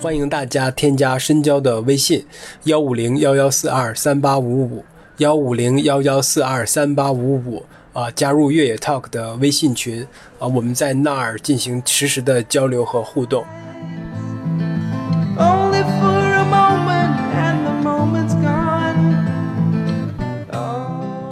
欢迎大家添加深交的微信：幺五零幺幺四二三八五五幺五零幺幺四二三八五五啊，加入越野 Talk 的微信群啊，我们在那儿进行实时的交流和互动。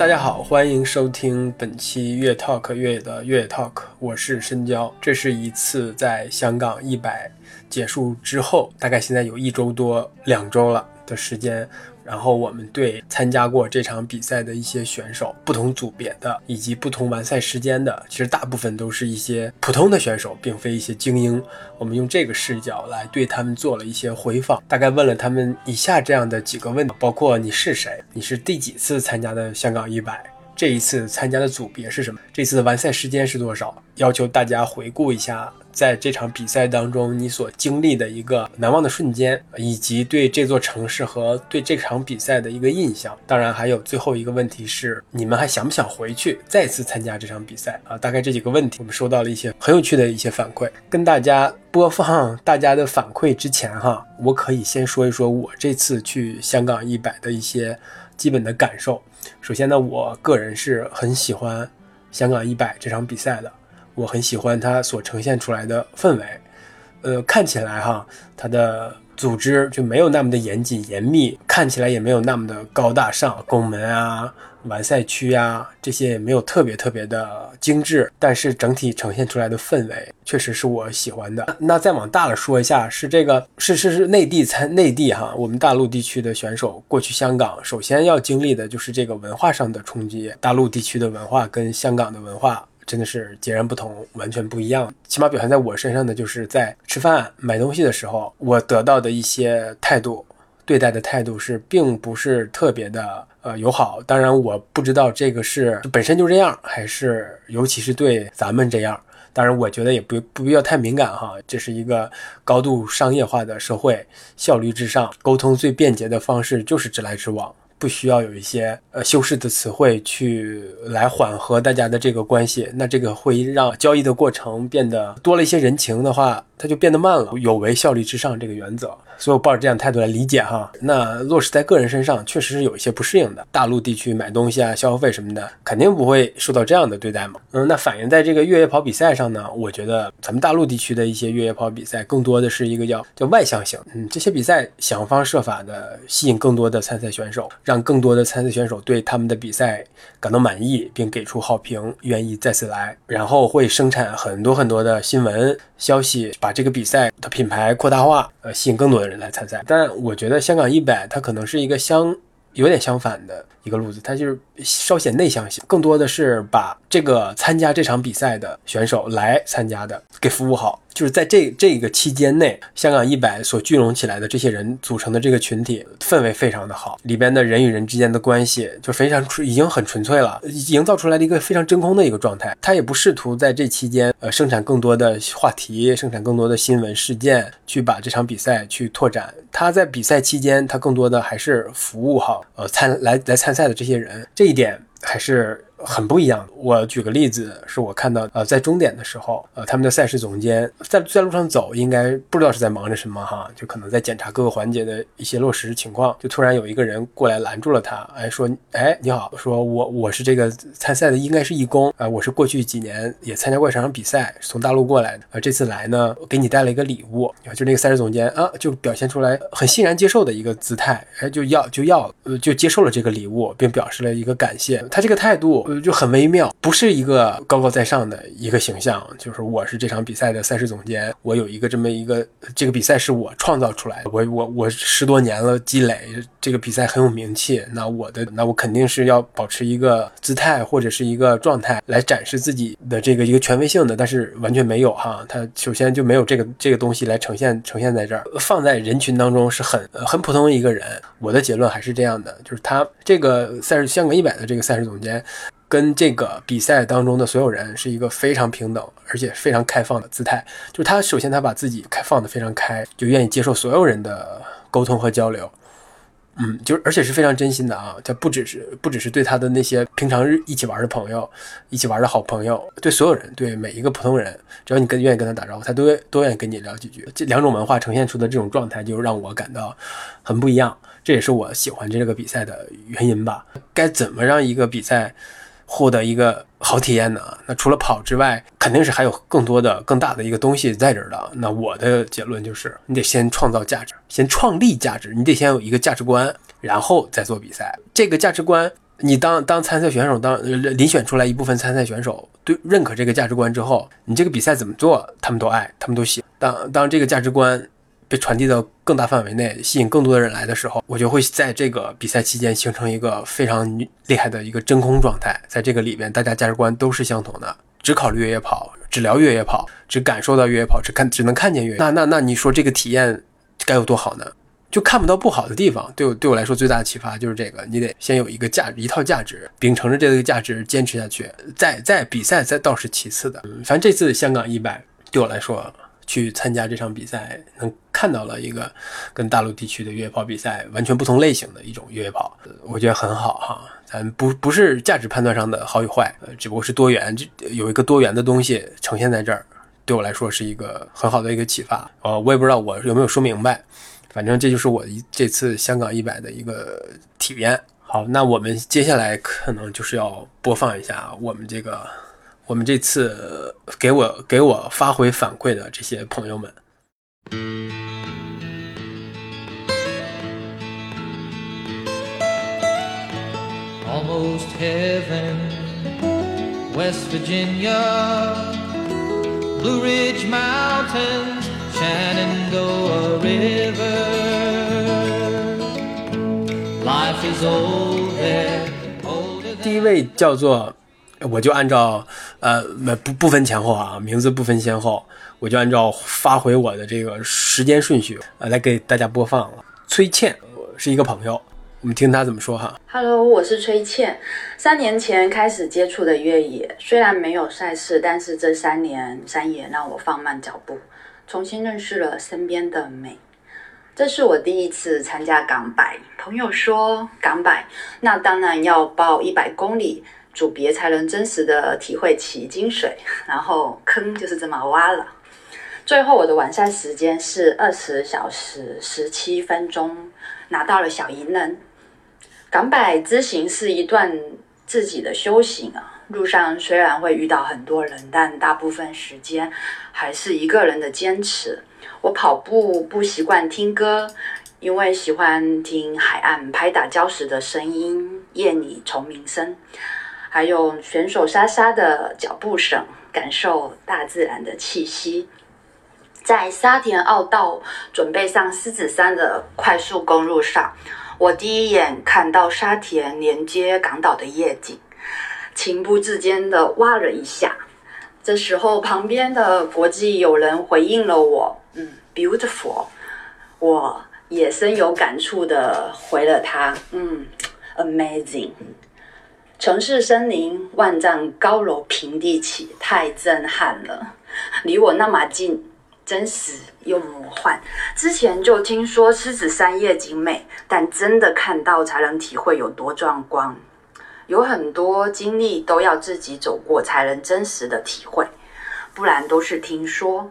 大家好，欢迎收听本期越 Talk 越野的越野 Talk，我是深交。这是一次在香港一百。结束之后，大概现在有一周多、两周了的时间。然后我们对参加过这场比赛的一些选手，不同组别的以及不同完赛时间的，其实大部分都是一些普通的选手，并非一些精英。我们用这个视角来对他们做了一些回访，大概问了他们以下这样的几个问题：包括你是谁？你是第几次参加的香港一百？这一次参加的组别是什么？这次的完赛时间是多少？要求大家回顾一下。在这场比赛当中，你所经历的一个难忘的瞬间，以及对这座城市和对这场比赛的一个印象。当然，还有最后一个问题是，你们还想不想回去再次参加这场比赛啊？大概这几个问题，我们收到了一些很有趣的一些反馈。跟大家播放大家的反馈之前，哈，我可以先说一说我这次去香港一百的一些基本的感受。首先呢，我个人是很喜欢香港一百这场比赛的。我很喜欢它所呈现出来的氛围，呃，看起来哈，它的组织就没有那么的严谨严密，看起来也没有那么的高大上，拱门啊、完赛区啊这些也没有特别特别的精致，但是整体呈现出来的氛围确实是我喜欢的。那再往大了说一下，是这个是是是内地参内地哈，我们大陆地区的选手过去香港，首先要经历的就是这个文化上的冲击，大陆地区的文化跟香港的文化。真的是截然不同，完全不一样。起码表现在我身上的，就是在吃饭、买东西的时候，我得到的一些态度，对待的态度是，并不是特别的呃友好。当然，我不知道这个是本身就这样，还是尤其是对咱们这样。当然，我觉得也不不必要太敏感哈。这是一个高度商业化的社会，效率至上，沟通最便捷的方式就是直来直往。不需要有一些呃修饰的词汇去来缓和大家的这个关系，那这个会让交易的过程变得多了一些人情的话，它就变得慢了，有违效率至上这个原则。所以我抱着这样态度来理解哈。那落实在个人身上，确实是有一些不适应的。大陆地区买东西啊、消费什么的，肯定不会受到这样的对待嘛。嗯，那反映在这个越野跑比赛上呢，我觉得咱们大陆地区的一些越野跑比赛，更多的是一个叫叫外向型。嗯，这些比赛想方设法的吸引更多的参赛选手，让更多的参赛选手对他们的比赛感到满意，并给出好评，愿意再次来，然后会生产很多很多的新闻消息，把这个比赛的品牌扩大化，呃，吸引更多的人来参赛。但我觉得香港一百它可能是一个相有点相反的一个路子，它就是稍显内向型，更多的是把这个参加这场比赛的选手来参加的给服务好。就是在这这个期间内，香港一百所聚拢起来的这些人组成的这个群体，氛围非常的好，里边的人与人之间的关系就非常纯，已经很纯粹了，营造出来了一个非常真空的一个状态。他也不试图在这期间，呃，生产更多的话题，生产更多的新闻事件，去把这场比赛去拓展。他在比赛期间，他更多的还是服务好，呃，参来来参赛的这些人，这一点还是。很不一样。我举个例子，是我看到，呃，在终点的时候，呃，他们的赛事总监在在路上走，应该不知道是在忙着什么哈，就可能在检查各个环节的一些落实情况，就突然有一个人过来拦住了他，哎，说，哎，你好，说我我是这个参赛的，应该是义工，啊，我是过去几年也参加过一场比赛，从大陆过来的，啊，这次来呢，给你带了一个礼物，就那个赛事总监啊，就表现出来很欣然接受的一个姿态，哎，就要就要，呃，就接受了这个礼物，并表示了一个感谢，他这个态度。就很微妙，不是一个高高在上的一个形象，就是我是这场比赛的赛事总监，我有一个这么一个这个比赛是我创造出来的，我我我十多年了积累，这个比赛很有名气，那我的那我肯定是要保持一个姿态或者是一个状态来展示自己的这个一个权威性的，但是完全没有哈，他首先就没有这个这个东西来呈现呈现在这儿，放在人群当中是很很普通一个人，我的结论还是这样的，就是他这个赛事香港一百的这个赛事总监。跟这个比赛当中的所有人是一个非常平等而且非常开放的姿态，就是他首先他把自己开放的非常开，就愿意接受所有人的沟通和交流。嗯，就是而且是非常真心的啊，他不只是不只是对他的那些平常日一起玩的朋友，一起玩的好朋友，对所有人，对每一个普通人，只要你跟愿意跟他打招呼，他都都愿意跟你聊几句。这两种文化呈现出的这种状态，就让我感到很不一样。这也是我喜欢这个比赛的原因吧。该怎么让一个比赛获得一个好体验呢？那除了跑之外，肯定是还有更多的、更大的一个东西在这儿的。那我的结论就是，你得先创造价值，先创立价值，你得先有一个价值观，然后再做比赛。这个价值观，你当当参赛选手，当 遴选出来一部分参赛选手对认可这个价值观之后，你这个比赛怎么做，他们都爱，他们都喜。当当这个价值观。被传递到更大范围内，吸引更多的人来的时候，我就会在这个比赛期间形成一个非常厉害的一个真空状态。在这个里面，大家价值观都是相同的，只考虑越野跑，只聊越野跑，只感受到越野跑，只看只能看见越野。那那那，你说这个体验该有多好呢？就看不到不好的地方。对我对我来说，最大的启发就是这个：你得先有一个价值，一套价值，秉承着这个价值坚持下去。再再比赛，再倒是其次的。反正这次香港一百对我来说。去参加这场比赛，能看到了一个跟大陆地区的越野跑比赛完全不同类型的一种越野跑，我觉得很好哈。咱不不是价值判断上的好与坏，呃，只不过是多元，这有一个多元的东西呈现在这儿，对我来说是一个很好的一个启发。呃，我也不知道我有没有说明白，反正这就是我这次香港一百的一个体验。好，那我们接下来可能就是要播放一下我们这个。我们这次给我给我发回反馈的这些朋友们。第一位叫做。我就按照，呃，不不分前后啊，名字不分先后，我就按照发回我的这个时间顺序，呃，来给大家播放了。崔倩是一个朋友，我们听他怎么说哈。Hello，我是崔倩，三年前开始接触的越野，虽然没有赛事，但是这三年山野让我放慢脚步，重新认识了身边的美。这是我第一次参加港百，朋友说港百，那当然要报一百公里。组别才能真实的体会其精髓，然后坑就是这么挖了。最后我的完赛时间是二十小时十七分钟，拿到了小银人。港百之行是一段自己的修行啊，路上虽然会遇到很多人，但大部分时间还是一个人的坚持。我跑步不习惯听歌，因为喜欢听海岸拍打礁石的声音，夜里虫鸣声。还有选手沙沙的脚步声，感受大自然的气息。在沙田澳道准备上狮子山的快速公路上，我第一眼看到沙田连接港岛的夜景，情不自禁的哇了一下。这时候，旁边的国际友人回应了我：“嗯，beautiful。”我也深有感触的回了他：“嗯，amazing。”城市森林，万丈高楼平地起，太震撼了！离我那么近，真实又魔幻。之前就听说狮子山夜景美，但真的看到才能体会有多壮观。有很多经历都要自己走过，才能真实的体会，不然都是听说。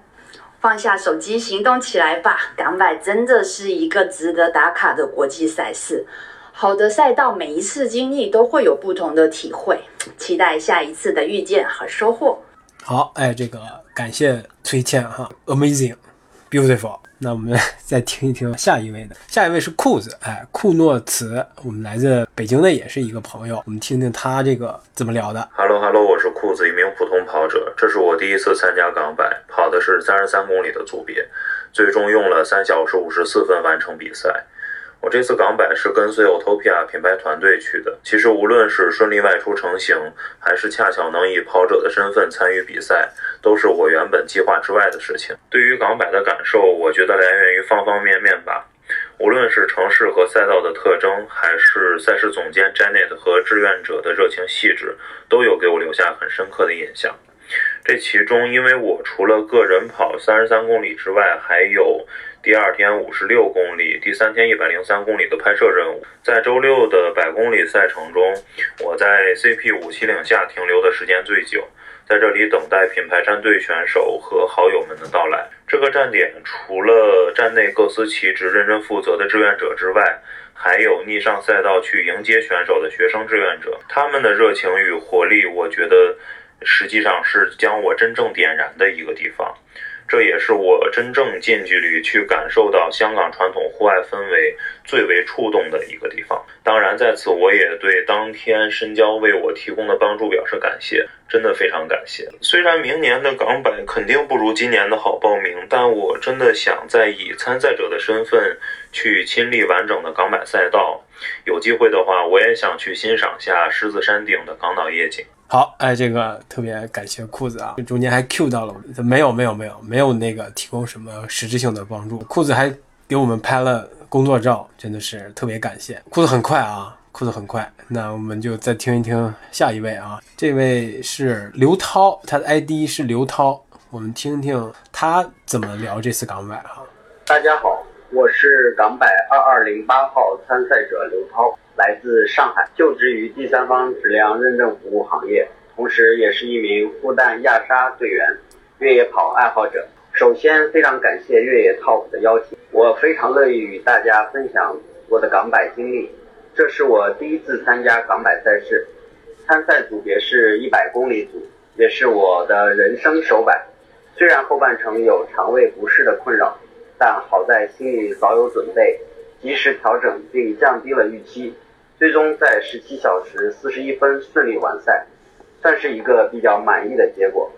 放下手机，行动起来吧！港百真的是一个值得打卡的国际赛事。好的赛道，每一次经历都会有不同的体会，期待下一次的遇见和收获。好，哎，这个感谢崔倩哈，amazing，beautiful。那我们再听一听下一位的，下一位是裤子，哎，库诺茨，我们来自北京的，也是一个朋友，我们听听他这个怎么聊的。Hello，Hello，我是裤子，一名普通跑者，这是我第一次参加港百，跑的是三十三公里的组别，最终用了三小时五十四分完成比赛。我这次港百是跟随 Otopia 品牌团队去的。其实无论是顺利外出成型，还是恰巧能以跑者的身份参与比赛，都是我原本计划之外的事情。对于港百的感受，我觉得来源于方方面面吧。无论是城市和赛道的特征，还是赛事总监 Janet 和志愿者的热情细致，都有给我留下很深刻的印象。这其中，因为我除了个人跑三十三公里之外，还有。第二天五十六公里，第三天一百零三公里的拍摄任务。在周六的百公里赛程中，我在 CP 五七零下停留的时间最久，在这里等待品牌战队选手和好友们的到来。这个站点除了站内各司其职、认真负责的志愿者之外，还有逆上赛道去迎接选手的学生志愿者，他们的热情与活力，我觉得实际上是将我真正点燃的一个地方。这也是我真正近距离去感受到香港传统户外氛围最为触动的一个地方。当然，在此我也对当天深交为我提供的帮助表示感谢，真的非常感谢。虽然明年的港百肯定不如今年的好报名，但我真的想在以参赛者的身份去亲历完整的港百赛道。有机会的话，我也想去欣赏下狮子山顶的港岛夜景。好，哎，这个特别感谢裤子啊，中间还 Q 到了，没有没有没有没有那个提供什么实质性的帮助，裤子还给我们拍了工作照，真的是特别感谢。裤子很快啊，裤子很快，那我们就再听一听下一位啊，这位是刘涛，他的 ID 是刘涛，我们听听他怎么聊这次港百哈。大家好，我是港百二二零八号参赛者刘涛。来自上海，就职于第三方质量认证服务行业，同时也是一名复旦亚沙队员、越野跑爱好者。首先，非常感谢越野 Top 的邀请，我非常乐意与大家分享我的港百经历。这是我第一次参加港百赛事，参赛组别是一百公里组，也是我的人生首百。虽然后半程有肠胃不适的困扰，但好在心里早有准备，及时调整并降低了预期。最终在十七小时四十一分顺利完赛，算是一个比较满意的结果。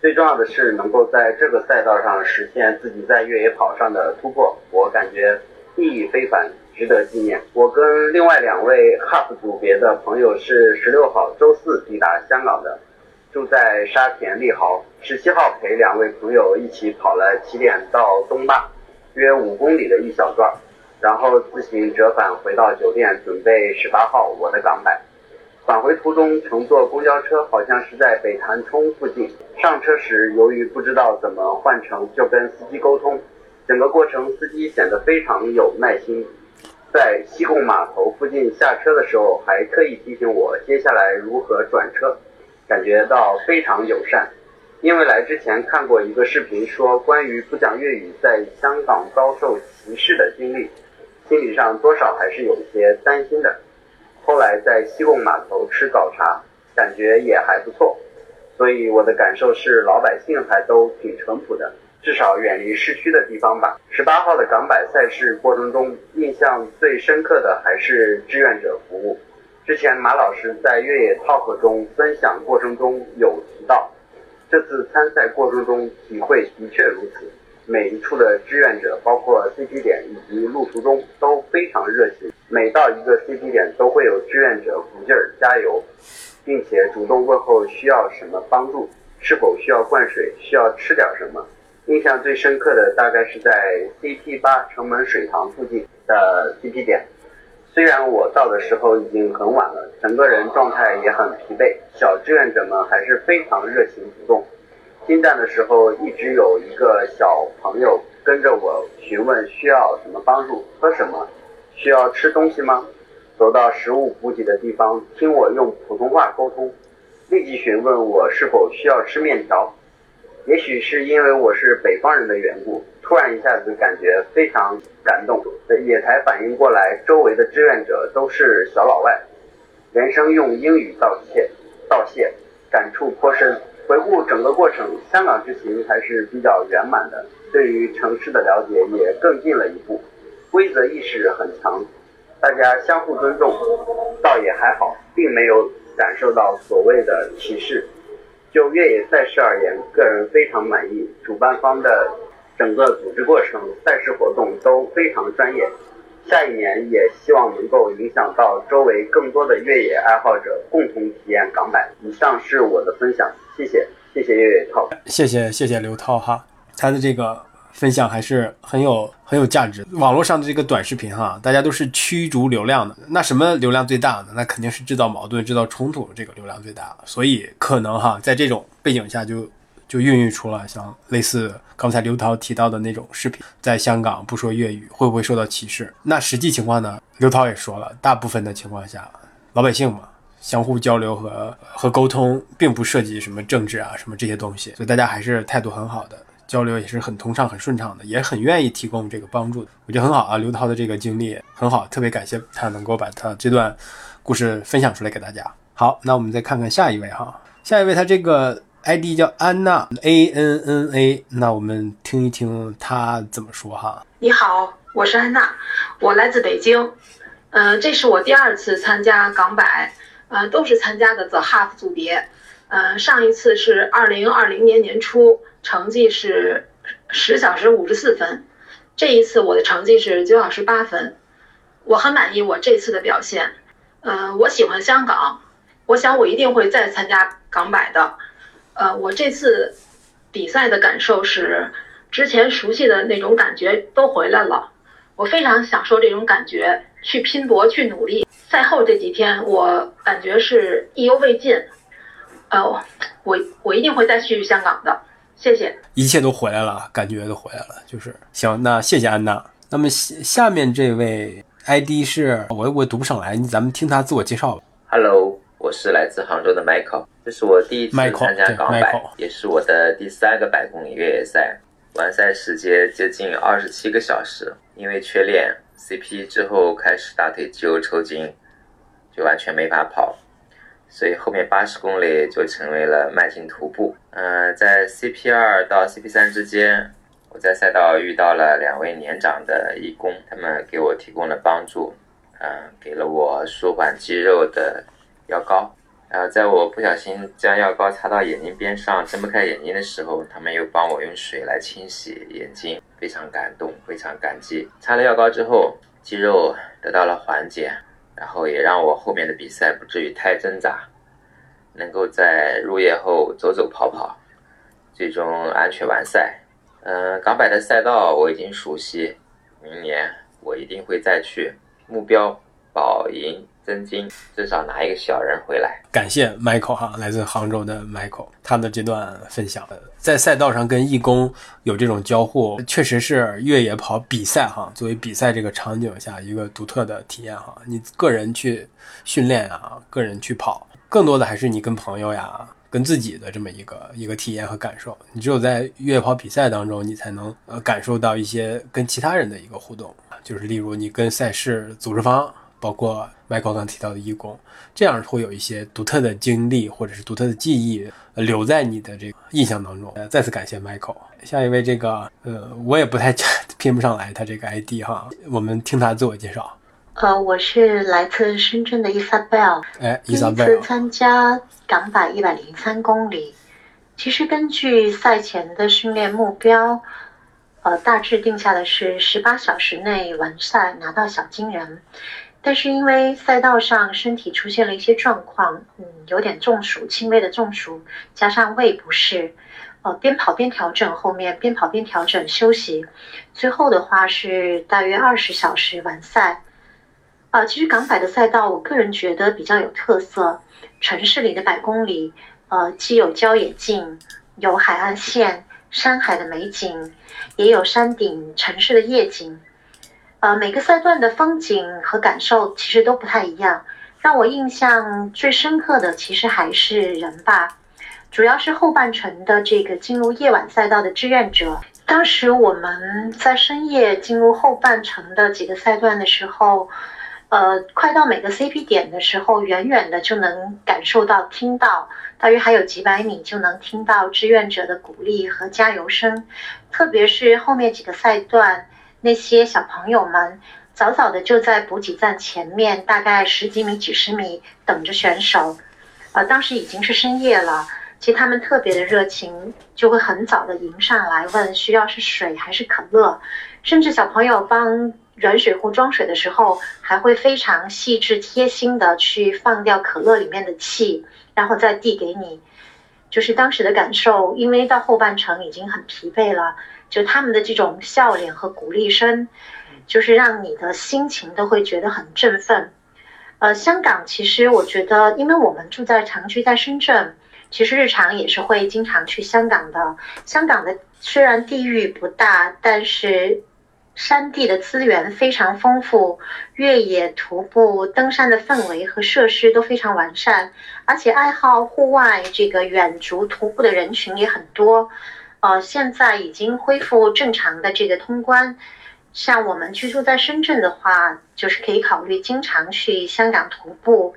最重要的是能够在这个赛道上实现自己在越野跑上的突破，我感觉意义非凡，值得纪念。我跟另外两位 HUP 组别的朋友是十六号周四抵达香港的，住在沙田利豪。十七号陪两位朋友一起跑了起点到东坝，约五公里的一小段。然后自行折返回到酒店，准备十八号我的港版。返回途中乘坐公交车，好像是在北潭冲附近。上车时由于不知道怎么换乘，就跟司机沟通。整个过程司机显得非常有耐心，在西贡码头附近下车的时候，还特意提醒我接下来如何转车，感觉到非常友善。因为来之前看过一个视频，说关于不讲粤语在香港遭受歧视的经历。心理上多少还是有些担心的。后来在西贡码头吃早茶，感觉也还不错。所以我的感受是，老百姓还都挺淳朴的，至少远离市区的地方吧。十八号的港百赛事过程中，印象最深刻的还是志愿者服务。之前马老师在越野 talk 中分享过程中有提到，这次参赛过程中体会的确如此。每一处的志愿者，包括 CP 点以及路途中都非常热情。每到一个 CP 点，都会有志愿者鼓劲儿加油，并且主动问候需要什么帮助，是否需要灌水，需要吃点什么。印象最深刻的大概是在 CP 八城门水塘附近的 CP 点。虽然我到的时候已经很晚了，整个人状态也很疲惫，小志愿者们还是非常热情主动。进站的时候，一直有一个小朋友跟着我询问需要什么帮助，喝什么，需要吃东西吗？走到食物补给的地方，听我用普通话沟通，立即询问我是否需要吃面条。也许是因为我是北方人的缘故，突然一下子感觉非常感动，也才反应过来，周围的志愿者都是小老外，连声用英语道歉，道谢，感触颇深。回顾整个过程，香港之行还是比较圆满的，对于城市的了解也更进了一步，规则意识很强，大家相互尊重，倒也还好，并没有感受到所谓的歧视。就越野赛事而言，个人非常满意，主办方的整个组织过程、赛事活动都非常专业。下一年也希望能够影响到周围更多的越野爱好者，共同体验港版。以上是我的分享。谢谢，谢谢越野涛，谢谢谢谢刘涛哈，他的这个分享还是很有很有价值。网络上的这个短视频哈，大家都是驱逐流量的，那什么流量最大呢？那肯定是制造矛盾、制造冲突这个流量最大。所以可能哈，在这种背景下就就孕育出了像类似刚才刘涛提到的那种视频，在香港不说粤语会不会受到歧视？那实际情况呢？刘涛也说了，大部分的情况下，老百姓嘛，相互交流和和沟通，并不涉及什么政治啊什么这些东西，所以大家还是态度很好的。交流也是很通畅、很顺畅的，也很愿意提供这个帮助。我觉得很好啊，刘涛的这个经历很好，特别感谢他能够把他这段故事分享出来给大家。好，那我们再看看下一位哈，下一位他这个 ID 叫安娜 A N N A，那我们听一听她怎么说哈。你好，我是安娜，我来自北京，嗯，这是我第二次参加港百，呃，都是参加的 The Half 组别，呃，上一次是二零二零年年初。成绩是十小时五十四分，这一次我的成绩是九小时八分，我很满意我这次的表现。嗯，我喜欢香港，我想我一定会再参加港百的。呃，我这次比赛的感受是，之前熟悉的那种感觉都回来了，我非常享受这种感觉，去拼搏，去努力。赛后这几天，我感觉是意犹未尽。呃，我我一定会再去香港的。谢谢，一切都回来了，感觉都回来了，就是行。那谢谢安娜。那么下下面这位 ID 是我我读不上来，咱们听他自我介绍吧。Hello，我是来自杭州的 Michael，这是我第一次参加港百，也是我的第三个百公里越野赛，完赛时间接近二十七个小时。因为缺练 CP 之后开始大腿肌肉抽筋，就完全没法跑。所以后面八十公里就成为了慢性徒步。嗯，在 CP 二到 CP 三之间，我在赛道遇到了两位年长的义工，他们给我提供了帮助，嗯，给了我舒缓肌肉的药膏。然后在我不小心将药膏擦到眼睛边上，睁不开眼睛的时候，他们又帮我用水来清洗眼睛，非常感动，非常感激。擦了药膏之后，肌肉得到了缓解。然后也让我后面的比赛不至于太挣扎，能够在入夜后走走跑跑，最终安全完赛。嗯，港百的赛道我已经熟悉，明年我一定会再去，目标保赢。真金，至少拿一个小人回来。感谢 Michael 哈，来自杭州的 Michael，他的这段分享，在赛道上跟义工有这种交互，确实是越野跑比赛哈，作为比赛这个场景下一个独特的体验哈。你个人去训练啊，个人去跑，更多的还是你跟朋友呀，跟自己的这么一个一个体验和感受。你只有在越野跑比赛当中，你才能呃感受到一些跟其他人的一个互动，就是例如你跟赛事组织方。包括 Michael 刚提到的义工，这样会有一些独特的经历或者是独特的记忆留在你的这个印象当中。呃再次感谢 Michael。下一位这个，呃，我也不太 拼不上来他这个 ID 哈，我们听他自我介绍。呃，我是来自深圳的 Isabel，哎，Isabel，第一次参加港百一百零三公里。其实根据赛前的训练目标，呃，大致定下的是十八小时内完赛，拿到小金人。但是因为赛道上身体出现了一些状况，嗯，有点中暑，轻微的中暑，加上胃不适，呃，边跑边调整，后面边跑边调整休息，最后的话是大约二十小时完赛。啊，其实港百的赛道，我个人觉得比较有特色，城市里的百公里，呃，既有郊野径，有海岸线、山海的美景，也有山顶城市的夜景。呃，每个赛段的风景和感受其实都不太一样。让我印象最深刻的，其实还是人吧，主要是后半程的这个进入夜晚赛道的志愿者。当时我们在深夜进入后半程的几个赛段的时候，呃，快到每个 CP 点的时候，远远的就能感受到、听到，大约还有几百米就能听到志愿者的鼓励和加油声，特别是后面几个赛段。那些小朋友们早早的就在补给站前面，大概十几米、几十米等着选手。呃，当时已经是深夜了，其实他们特别的热情，就会很早的迎上来问需要是水还是可乐，甚至小朋友帮软水壶装水的时候，还会非常细致贴心的去放掉可乐里面的气，然后再递给你。就是当时的感受，因为到后半程已经很疲惫了。就他们的这种笑脸和鼓励声，就是让你的心情都会觉得很振奋。呃，香港其实我觉得，因为我们住在长居在深圳，其实日常也是会经常去香港的。香港的虽然地域不大，但是山地的资源非常丰富，越野、徒步、登山的氛围和设施都非常完善，而且爱好户外这个远足徒步的人群也很多。呃，现在已经恢复正常的这个通关。像我们居住在深圳的话，就是可以考虑经常去香港徒步。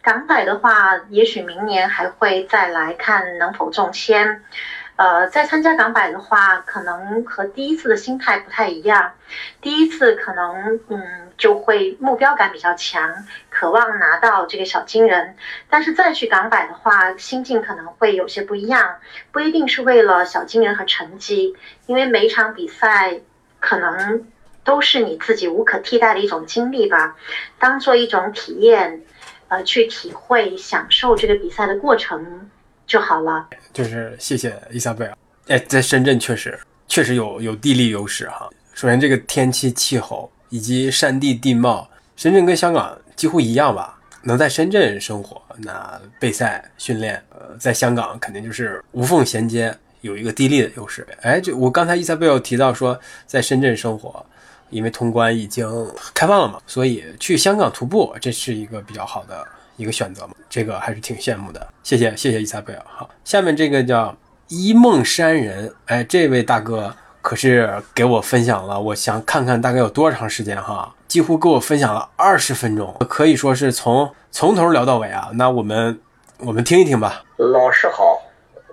港百的话，也许明年还会再来看能否中签。呃，在参加港百的话，可能和第一次的心态不太一样。第一次可能嗯就会目标感比较强，渴望拿到这个小金人。但是再去港百的话，心境可能会有些不一样，不一定是为了小金人和成绩，因为每场比赛可能。都是你自己无可替代的一种经历吧，当做一种体验，呃，去体会、享受这个比赛的过程就好了。就是谢谢伊莎贝尔。哎，在深圳确实确实有有地利优势哈。首先这个天气、气候以及山地地貌，深圳跟香港几乎一样吧。能在深圳生活，那备赛训练，呃，在香港肯定就是无缝衔接，有一个地利的优势。哎，就我刚才伊萨贝尔提到说，在深圳生活。因为通关已经开放了嘛，所以去香港徒步，这是一个比较好的一个选择嘛。这个还是挺羡慕的。谢谢谢谢伊萨贝尔。好，下面这个叫一梦山人，哎，这位大哥可是给我分享了，我想看看大概有多长时间哈，几乎给我分享了二十分钟，可以说是从从头聊到尾啊。那我们我们听一听吧。老师好，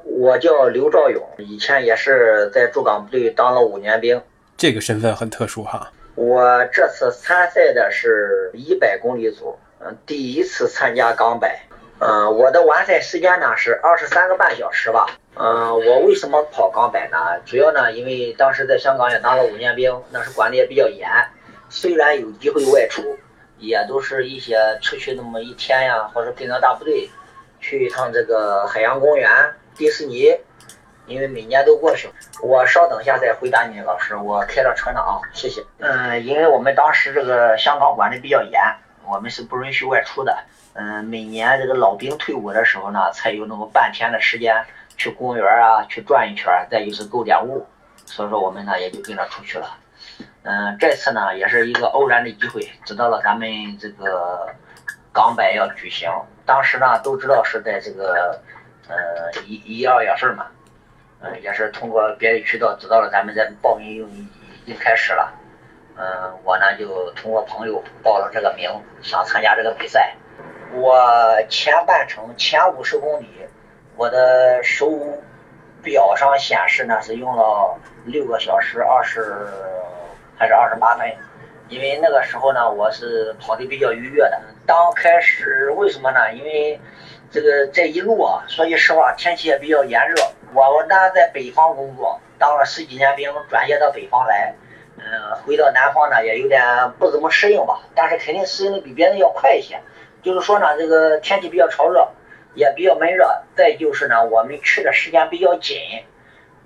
我叫刘兆勇，以前也是在驻港部队当了五年兵。这个身份很特殊哈。我这次参赛的是一百公里组，嗯，第一次参加港百，嗯，我的完赛时间呢是二十三个半小时吧。嗯，我为什么跑港百呢？主要呢，因为当时在香港也当了五年兵，那时管的也比较严。虽然有机会外出，也都是一些出去那么一天呀，或者跟着大部队去一趟这个海洋公园、迪士尼。因为每年都过去，我稍等一下再回答你，老师，我开着车呢啊，谢谢。嗯，因为我们当时这个香港管的比较严，我们是不允许外出的。嗯，每年这个老兵退伍的时候呢，才有那么半天的时间去公园啊去转一圈，再就是购点物，所以说我们呢也就跟着出去了。嗯，这次呢也是一个偶然的机会，知道了咱们这个港百要举行，当时呢都知道是在这个呃一一二月份嘛。嗯，也是通过别的渠道知道了咱们这报名已已经开始了。嗯，我呢就通过朋友报了这个名，想参加这个比赛。我前半程前五十公里，我的手表上显示呢是用了六个小时二十还是二十八分。因为那个时候呢，我是跑的比较愉悦的。刚开始为什么呢？因为这个这一路啊，说句实话，天气也比较炎热。我我呢在北方工作，当了十几年兵，转业到北方来，嗯，回到南方呢也有点不怎么适应吧，但是肯定适应的比别人要快一些。就是说呢，这个天气比较潮热，也比较闷热，再就是呢，我们去的时间比较紧，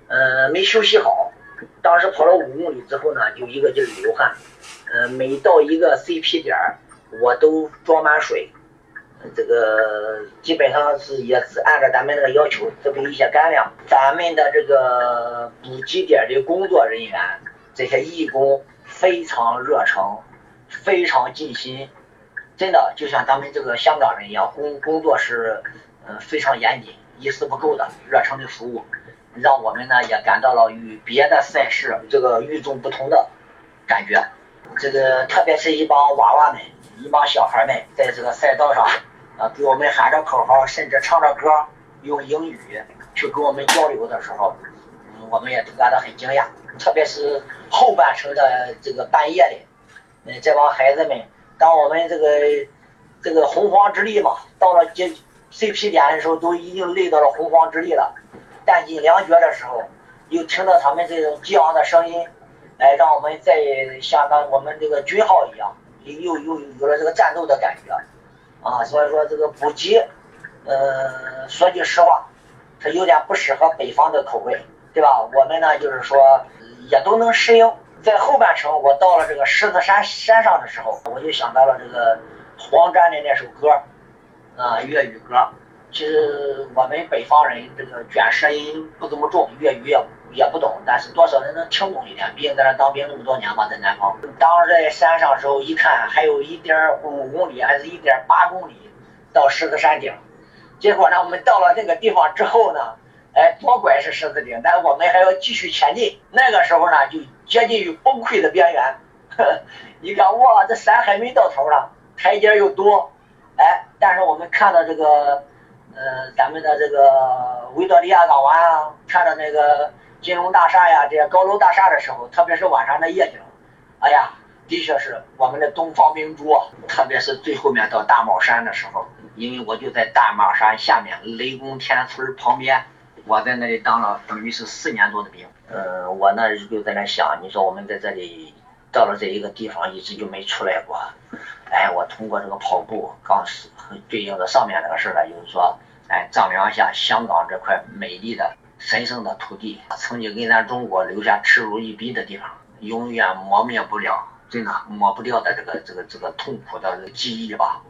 嗯，没休息好。当时跑了五公里之后呢，就一个劲儿流汗，嗯，每到一个 CP 点儿，我都装满水。这个基本上是也是按照咱们那个要求准备一些干粮。咱们的这个补给点的工作人员，这些义工非常热诚，非常尽心，真的就像咱们这个香港人一样，工工作是嗯非常严谨，一丝不苟的热诚的服务，让我们呢也感到了与别的赛事这个与众不同的感觉。这个特别是一帮娃娃们，一帮小孩们在这个赛道上。啊，给我们喊着口号，甚至唱着歌，用英语去跟我们交流的时候，嗯，我们也都感到很惊讶。特别是后半程的这个半夜里，嗯，这帮孩子们，当我们这个这个洪荒之力嘛，到了接 CP 点的时候，都已经累到了洪荒之力了。弹尽粮绝的时候，又听到他们这种激昂的声音，哎，让我们再像当我们这个军号一样，又又有了这个战斗的感觉。啊，所以说这个补给，呃，说句实话，它有点不适合北方的口味，对吧？我们呢，就是说也都能适应。在后半程，我到了这个狮子山山上的时候，我就想到了这个黄沾的那首歌，啊，粤语歌，其实我们北方人这个卷舌音不怎么重，粤语也也不懂，但是多少人能听懂一点。毕竟在那当兵那么多年嘛，在南方。当时在山上的时候，一看还有一点五公里，还是一点八公里到狮子山顶。结果呢，我们到了那个地方之后呢，哎，多拐是狮子顶，但我们还要继续前进。那个时候呢，就接近于崩溃的边缘。呵你看，哇，这山还没到头呢，台阶又多，哎，但是我们看到这个，呃，咱们的这个维多利亚港湾啊，看到那个金融大厦呀，这些高楼大厦的时候，特别是晚上的夜景，哎呀，的确是我们的东方明珠。特别是最后面到大帽山的时候。因为我就在大帽山下面雷公田村旁边，我在那里当了等于是四年多的兵。嗯，我那就在那想，你说我们在这里到了这一个地方，一直就没出来过。哎，我通过这个跑步，刚是对应的上面那个事儿就是说，哎，丈量一下香港这块美丽的神圣的土地，曾经给咱中国留下耻辱一笔的地方，永远磨灭不了，真的抹不掉的这个这个这个痛苦的记忆吧。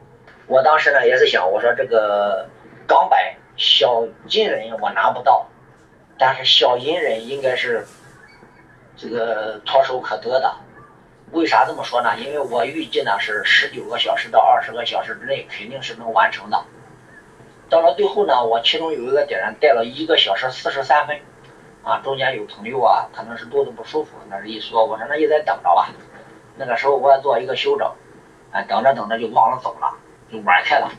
我当时呢也是想，我说这个港百小金人我拿不到，但是小银人应该是这个唾手可得的。为啥这么说呢？因为我预计呢是十九个小时到二十个小时之内肯定是能完成的。到了最后呢，我其中有一个点带了一个小时四十三分，啊，中间有朋友啊，可能是肚子不舒服，那是一说，我说那就再等着吧。那个时候我也做一个休整，啊，等着等着就忘了走了。就玩开了，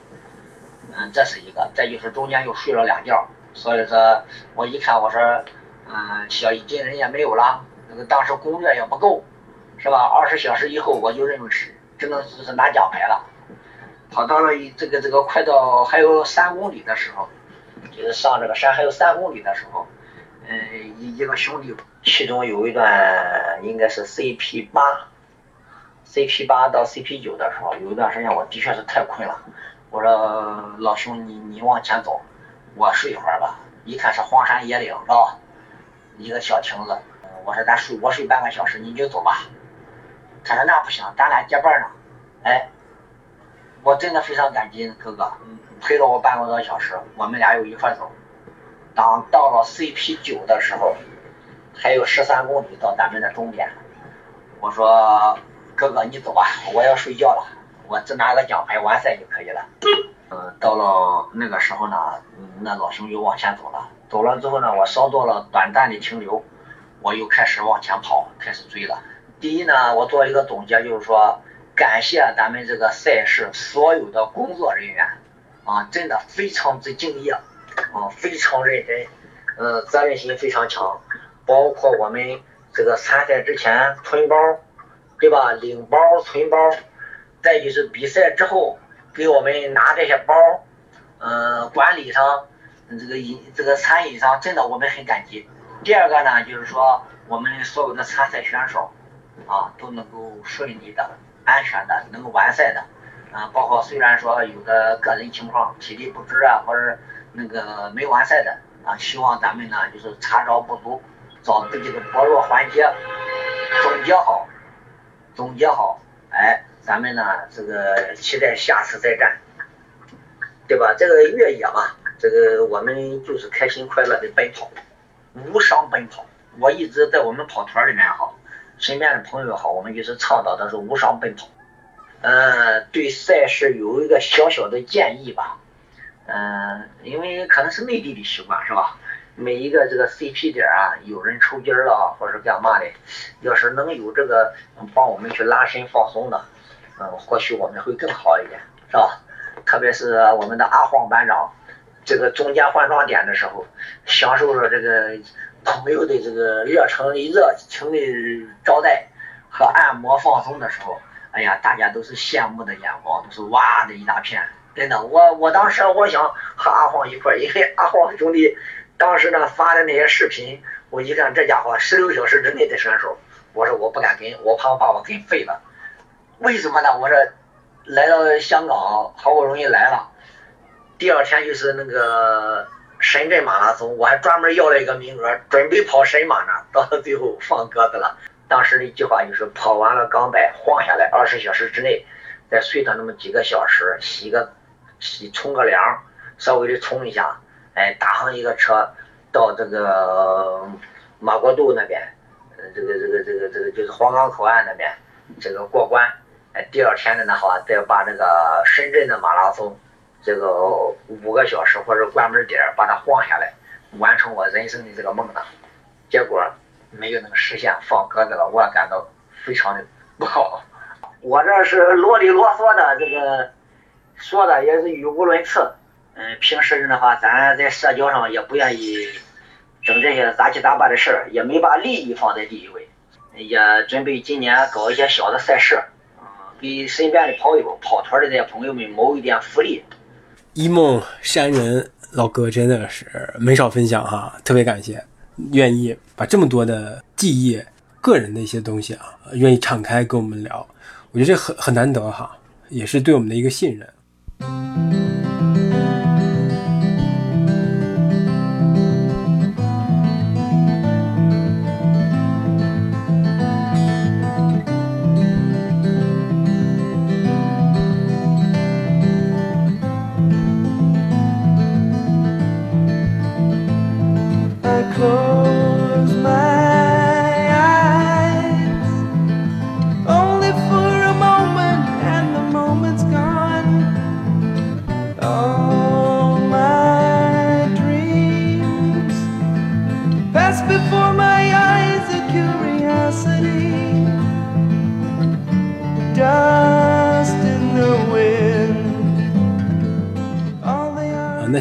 嗯，这是一个，再就是中间又睡了两觉，所以说，我一看，我说，嗯，小一金人也没有了，那个当时攻略也不够，是吧？二十小时以后，我就认为是只能是拿奖牌了。跑到了这个这个快到还有三公里的时候，就是上这个山还有三公里的时候，嗯，一一个兄弟，其中有一段应该是 CP 八。CP 八到 CP 九的时候，有一段时间我的确是太困了。我说老兄，你你往前走，我睡一会儿吧。一看是荒山野岭，是吧？一个小亭子。我说咱睡，我睡半个小时，你就走吧。他说那不行，咱俩结伴呢。哎，我真的非常感激哥哥，陪了我半个多小时，我们俩又一块走。当到了 CP 九的时候，还有十三公里到咱们的终点，我说。哥哥，你走吧，我要睡觉了。我只拿个奖牌完赛就可以了。嗯，到了那个时候呢，那老兄又往前走了。走了之后呢，我稍做了短暂的停留，我又开始往前跑，开始追了。第一呢，我做一个总结，就是说感谢咱们这个赛事所有的工作人员啊，真的非常之敬业啊，非常认真，嗯，责任心非常强。包括我们这个参赛之前存包。对吧？领包、存包，再就是比赛之后给我们拿这些包，嗯，管理上，这个饮这个餐饮上，真的我们很感激。第二个呢，就是说我们所有的参赛选手啊，都能够顺利的、安全的能够完赛的，啊，包括虽然说有的个人情况体力不支啊，或者那个没完赛的啊，希望咱们呢就是查找不足，找自己的薄弱环节，总结好。总结好，哎，咱们呢，这个期待下次再战，对吧？这个越野嘛，这个我们就是开心快乐的奔跑，无伤奔跑。我一直在我们跑团里面哈，身边的朋友好，我们一直倡导的是无伤奔跑。呃，对赛事有一个小小的建议吧，嗯，因为可能是内地的习惯，是吧？每一个这个 CP 点啊，有人抽筋了，或者干嘛的，要是能有这个帮我们去拉伸放松的，嗯，或许我们会更好一点，是吧？特别是我们的阿晃班长，这个中间换装点的时候，享受着这个朋友的这个热诚热情的招待和按摩放松的时候，哎呀，大家都是羡慕的眼光，都是哇的一大片，真的，我我当时我想和阿晃一块，因为阿晃兄弟。当时呢发的那些视频，我一看这家伙十六小时之内的选手，我说我不敢跟，我怕我把我跟废了。为什么呢？我说来到香港好不容易来了，第二天就是那个深圳马拉松，我还专门要了一个名额，准备跑深马呢，到了最后放鸽子了。当时的计划就是跑完了港百，晃下来二十小时之内，再睡上那么几个小时，洗个洗冲个凉，稍微的冲一下，哎，打上一个车到这个马国渡那边，呃，这个这个这个这个就是黄冈口岸那边，这个过关，第二天的那话再把这个深圳的马拉松，这个五个小时或者关门点把它晃下来，完成我人生的这个梦呢，结果没有能实现，放鸽子了，我感到非常的不好。我这是啰里啰嗦的，这个说的也是语无伦次。嗯，平时的话，咱在社交上也不愿意整这些杂七杂八的事儿，也没把利益放在第一位。也准备今年搞一些小的赛事，给身边的朋友、跑团的这些朋友们谋一点福利。一梦山人老哥真的是没少分享哈，特别感谢，愿意把这么多的记忆、个人的一些东西啊，愿意敞开跟我们聊。我觉得这很很难得哈，也是对我们的一个信任。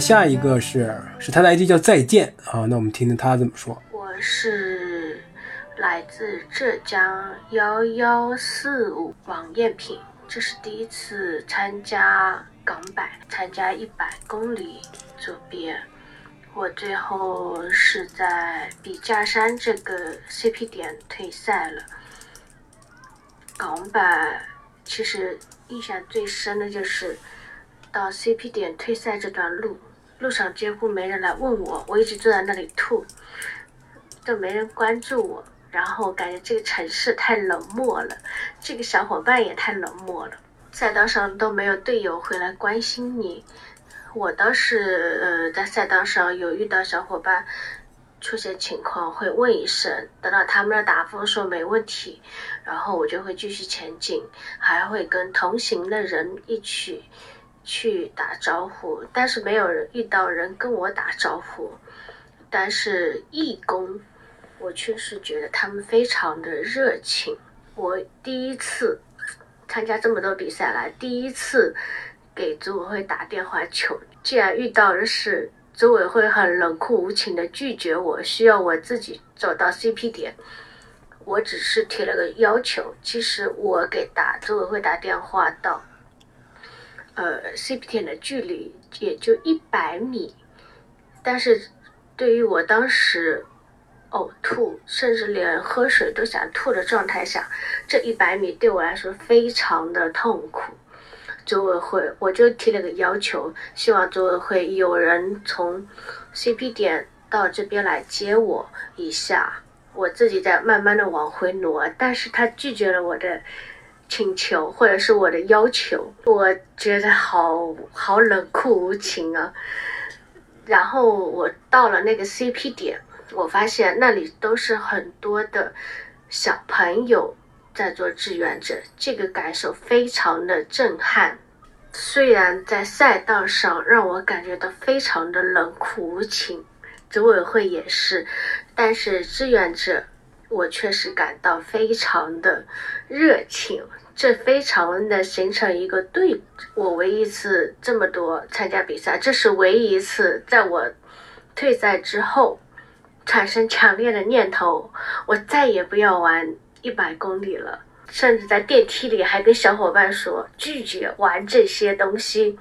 下一个是是他的 ID 叫再见啊，那我们听听他怎么说。我是来自浙江幺幺四五王艳萍，这是第一次参加港百，参加一百公里左边，我最后是在笔架山这个 CP 点退赛了。港百其实印象最深的就是。到 CP 点退赛这段路，路上几乎没人来问我，我一直坐在那里吐，都没人关注我。然后感觉这个城市太冷漠了，这个小伙伴也太冷漠了，赛道上都没有队友会来关心你。我倒是呃在赛道上有遇到小伙伴出现情况会问一声，等到他们的答复说没问题，然后我就会继续前进，还会跟同行的人一起。去打招呼，但是没有人遇到人跟我打招呼。但是义工，我确实觉得他们非常的热情。我第一次参加这么多比赛来，第一次给组委会打电话求，竟然遇到的是组委会很冷酷无情的拒绝我，需要我自己走到 CP 点。我只是提了个要求，其实我给打组委会打电话到。呃，CP 点的距离也就一百米，但是对于我当时呕吐，甚至连喝水都想吐的状态下，这一百米对我来说非常的痛苦。组委会我就提了个要求，希望组委会有人从 CP 点到这边来接我一下，我自己再慢慢的往回挪。但是他拒绝了我的。请求或者是我的要求，我觉得好好冷酷无情啊。然后我到了那个 CP 点，我发现那里都是很多的小朋友在做志愿者，这个感受非常的震撼。虽然在赛道上让我感觉到非常的冷酷无情，组委会也是，但是志愿者。我确实感到非常的热情，这非常的形成一个对。我唯一一次这么多参加比赛，这是唯一一次在我退赛之后产生强烈的念头，我再也不要玩一百公里了。甚至在电梯里还跟小伙伴说拒绝玩这些东西。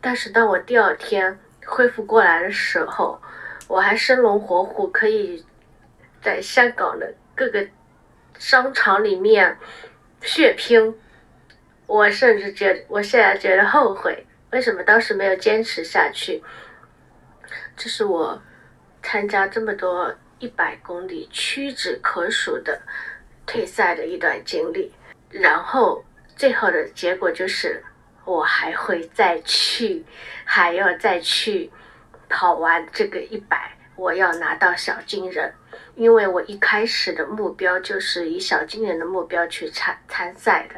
但是当我第二天恢复过来的时候，我还生龙活虎，可以在香港的。各个商场里面血拼，我甚至觉，我现在觉得后悔，为什么当时没有坚持下去？这是我参加这么多一百公里屈指可数的退赛的一段经历，然后最后的结果就是我还会再去，还要再去跑完这个一百，我要拿到小金人。因为我一开始的目标就是以小金人的目标去参参赛的，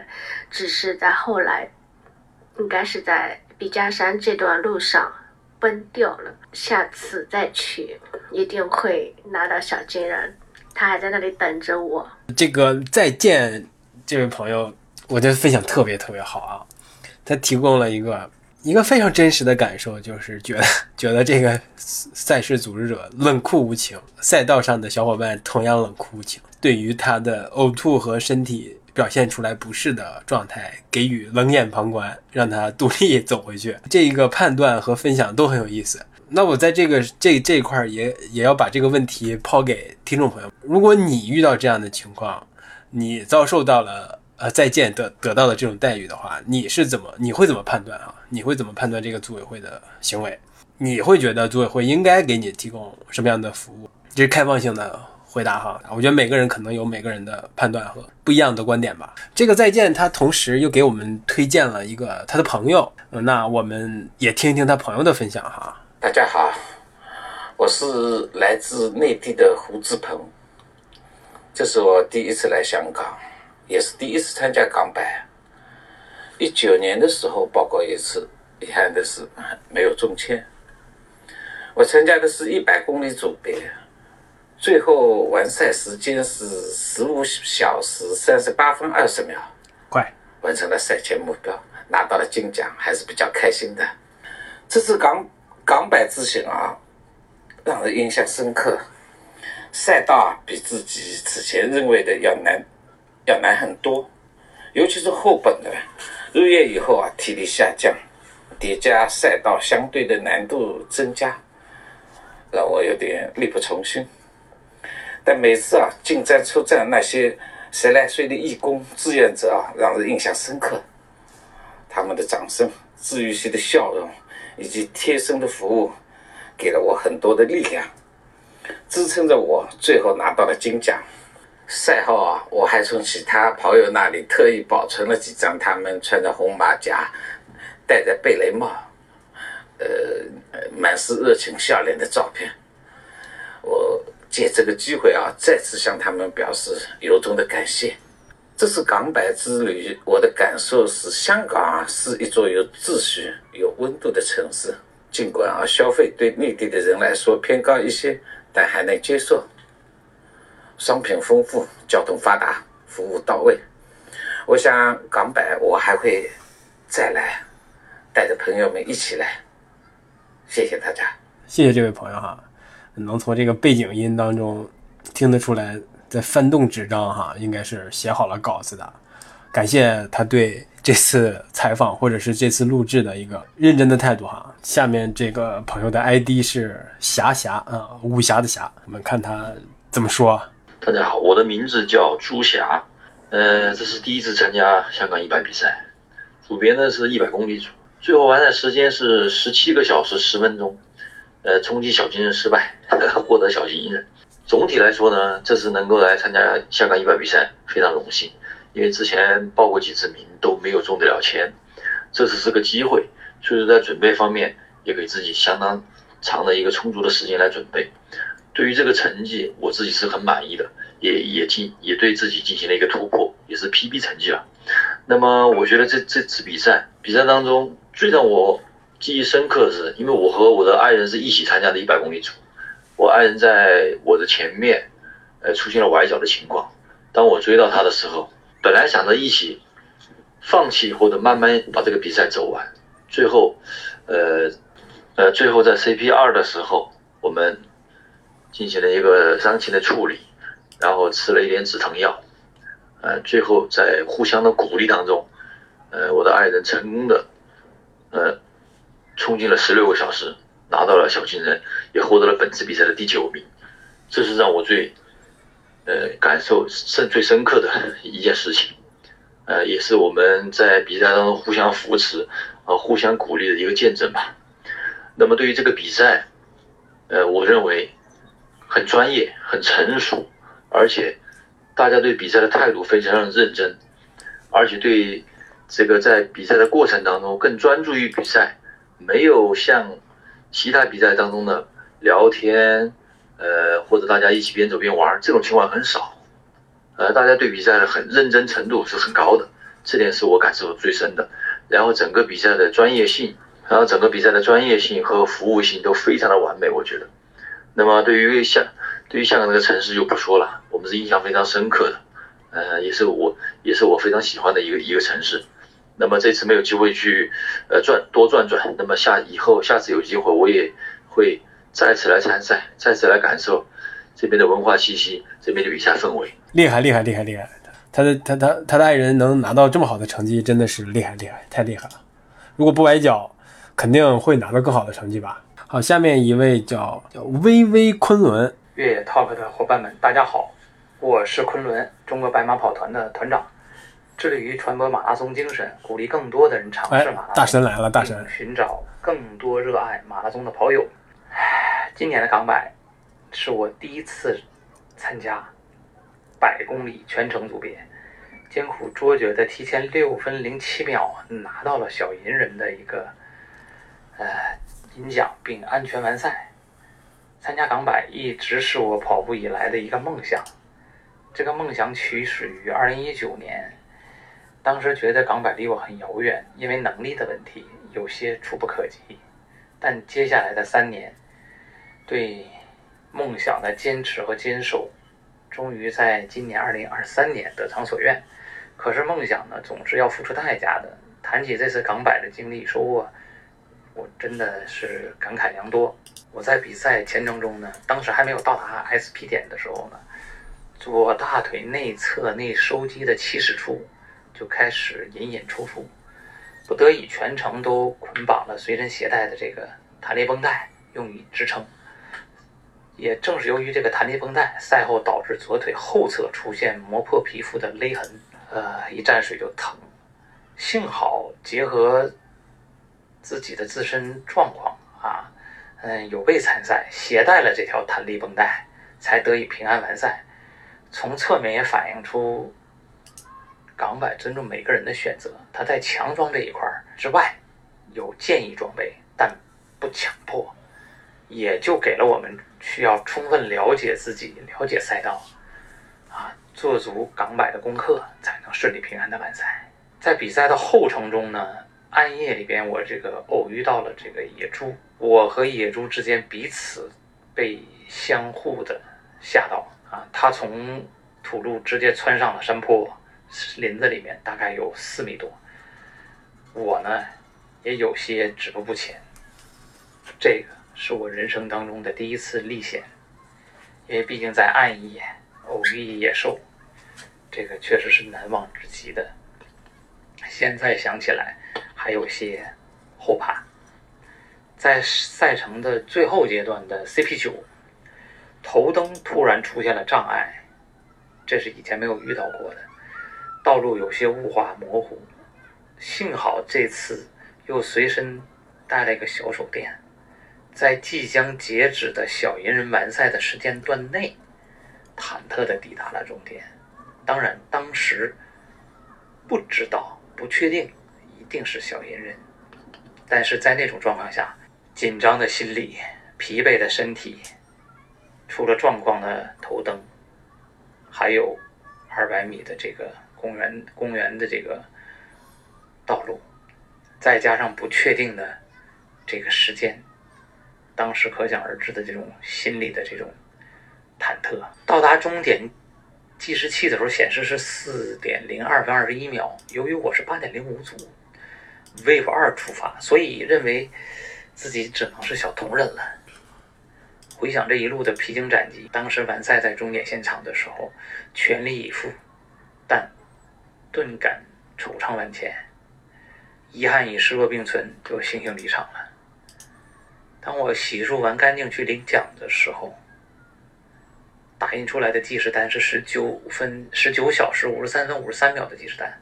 只是在后来，应该是在笔架山这段路上崩掉了。下次再去，一定会拿到小金人。他还在那里等着我。这个再见，这位朋友，我觉得分享特别特别好啊！他提供了一个一个非常真实的感受，就是觉得觉得这个赛事组织者冷酷无情，赛道上的小伙伴同样冷酷无情，对于他的呕吐和身体表现出来不适的状态给予冷眼旁观，让他独立走回去。这一个判断和分享都很有意思。那我在这个这这一块也也要把这个问题抛给听众朋友：如果你遇到这样的情况，你遭受到了呃再见得得到的这种待遇的话，你是怎么你会怎么判断啊？你会怎么判断这个组委会的行为？你会觉得组委会应该给你提供什么样的服务？这是开放性的回答哈。我觉得每个人可能有每个人的判断和不一样的观点吧。这个再见，他同时又给我们推荐了一个他的朋友，那我们也听一听他朋友的分享哈。大家好，我是来自内地的胡志鹏，这是我第一次来香港，也是第一次参加港百。一九年的时候报过一次，遗憾的是 没有中签。我参加的是一百公里组别，最后完赛时间是十五小时三十八分二十秒，快完成了赛前目标，拿到了金奖，还是比较开心的。这次港。港百之行啊，让人印象深刻。赛道啊，比自己此前认为的要难，要难很多。尤其是后本的，入夜以后啊，体力下降，叠加赛道相对的难度增加，让我有点力不从心。但每次啊，进站出站那些十来岁的义工志愿者啊，让人印象深刻。他们的掌声，治愈系的笑容。以及贴身的服务，给了我很多的力量，支撑着我最后拿到了金奖。赛后啊，我还从其他跑友那里特意保存了几张他们穿着红马甲、戴着贝雷帽、呃，满是热情笑脸的照片。我借这个机会啊，再次向他们表示由衷的感谢。这次港百之旅，我的感受是，香港啊是一座有秩序、有温度的城市。尽管啊消费对内地的人来说偏高一些，但还能接受。商品丰富，交通发达，服务到位。我想港百我还会再来，带着朋友们一起来。谢谢大家，谢谢这位朋友哈，能从这个背景音当中听得出来。在翻动纸张哈，应该是写好了稿子的。感谢他对这次采访或者是这次录制的一个认真的态度哈。下面这个朋友的 ID 是霞霞啊，武侠的侠，我们看他怎么说。大家好，我的名字叫朱霞，呃，这是第一次参加香港一百比赛，组别呢是一百公里组，最后完赛时间是十七个小时十分钟，呃，冲击小金人失败，获得小金人。总体来说呢，这次能够来参加香港一百比赛非常荣幸，因为之前报过几次名都没有中得了签，这次是个机会，所以说在准备方面也给自己相当长的一个充足的时间来准备。对于这个成绩，我自己是很满意的，也也进也对自己进行了一个突破，也是 PB 成绩了。那么我觉得这这次比赛比赛当中最让我记忆深刻的是，因为我和我的爱人是一起参加的一百公里组。我爱人在我的前面，呃，出现了崴脚的情况。当我追到他的时候，本来想着一起放弃或者慢慢把这个比赛走完，最后，呃，呃，最后在 CP 二的时候，我们进行了一个伤情的处理，然后吃了一点止疼药，呃，最后在互相的鼓励当中，呃，我的爱人成功的，呃，冲进了十六个小时。拿到了小金人，也获得了本次比赛的第九名，这是让我最，呃，感受深最深刻的一件事情，呃，也是我们在比赛当中互相扶持，啊，互相鼓励的一个见证吧。那么对于这个比赛，呃，我认为很专业、很成熟，而且大家对比赛的态度非常的认真，而且对这个在比赛的过程当中更专注于比赛，没有像其他比赛当中的聊天，呃，或者大家一起边走边玩这种情况很少，呃，大家对比赛的很认真程度是很高的，这点是我感受最深的。然后整个比赛的专业性，然后整个比赛的专业性和服务性都非常的完美，我觉得。那么对于香，对于香港这个城市就不说了，我们是印象非常深刻的，呃，也是我也是我非常喜欢的一个一个城市。那么这次没有机会去，呃，转多转转。那么下以后下次有机会，我也会再次来参赛，再次来感受这边的文化气息，这边的比赛氛围。厉害厉害厉害厉害！他的他他他的爱人能拿到这么好的成绩，真的是厉害厉害，太厉害了。如果不崴脚，肯定会拿到更好的成绩吧。好，下面一位叫叫微微昆仑越野 Talk 的伙伴们，大家好，我是昆仑，中国白马跑团的团长。致力于传播马拉松精神，鼓励更多的人尝试马拉松。大神来了，大神！寻找更多热爱马拉松的跑友。今年的港百是我第一次参加百公里全程组别，艰苦卓绝的提前六分零七秒拿到了小银人的一个呃银奖，并安全完赛。参加港百一直是我跑步以来的一个梦想，这个梦想起始于二零一九年。当时觉得港百离我很遥远，因为能力的问题有些触不可及。但接下来的三年，对梦想的坚持和坚守，终于在今年二零二三年得偿所愿。可是梦想呢，总是要付出代价的。谈起这次港百的经历收获，我真的是感慨良多。我在比赛前程中呢，当时还没有到达 SP 点的时候呢，左大腿内侧内收肌的起始处。就开始隐隐抽搐，不得已全程都捆绑了随身携带的这个弹力绷带，用以支撑。也正是由于这个弹力绷带，赛后导致左腿后侧出现磨破皮肤的勒痕，呃，一沾水就疼。幸好结合自己的自身状况啊，嗯，有备参赛，携带了这条弹力绷带，才得以平安完赛。从侧面也反映出。港百尊重每个人的选择，他在强装这一块之外有建议装备，但不强迫，也就给了我们需要充分了解自己、了解赛道，啊，做足港百的功课，才能顺利平安的完赛。在比赛的后程中呢，暗夜里边我这个偶遇到了这个野猪，我和野猪之间彼此被相互的吓到啊，他从土路直接窜上了山坡。林子里面大概有四米多，我呢也有些止步不前。这个是我人生当中的第一次历险，因为毕竟在暗夜偶遇野兽，这个确实是难忘之极的。现在想起来还有些后怕。在赛程的最后阶段的 CP 九，头灯突然出现了障碍，这是以前没有遇到过的。道路有些雾化模糊，幸好这次又随身带了一个小手电，在即将截止的小银人完赛的时间段内，忐忑地抵达了终点。当然，当时不知道、不确定定是小银人，但是在那种状况下，紧张的心理、疲惫的身体，出了状况的头灯，还有二百米的这个。公园公园的这个道路，再加上不确定的这个时间，当时可想而知的这种心理的这种忐忑。到达终点计时器的时候显示是四点零二分二十一秒，由于我是八点零五组，Wave 二出发，所以认为自己只能是小铜人了。回想这一路的披荆斩棘，当时完赛在终点现场的时候，全力以赴，但。顿感惆怅万千，遗憾与失落并存，就悻悻离场了。当我洗漱完干净去领奖的时候，打印出来的计时单是十九分十九小时五十三分五十三秒的计时单。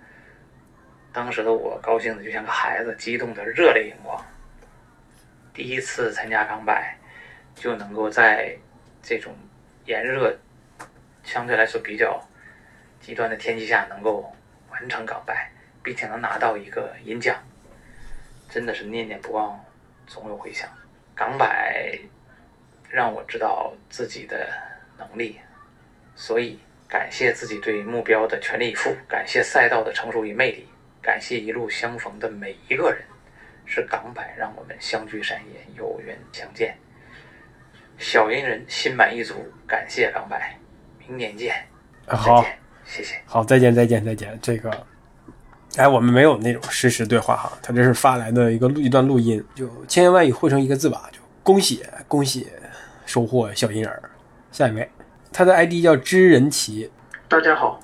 当时的我高兴的就像个孩子，激动的热泪盈眶。第一次参加港百，就能够在这种炎热、相对来说比较极端的天气下能够。完成港百，并且能拿到一个银奖，真的是念念不忘，总有回响。港百让我知道自己的能力，所以感谢自己对目标的全力以赴，感谢赛道的成熟与魅力，感谢一路相逢的每一个人，是港百让我们相聚山野，有缘相见。小银人心满意足，感谢港百，明年见。好，谢谢。好，再见，再见，再见。这个，哎，我们没有那种实时对话哈，他这是发来的一个录一段录音，就千言万语汇成一个字吧，就恭喜恭喜收获小银儿。下一位，他的 ID 叫知人奇。大家好，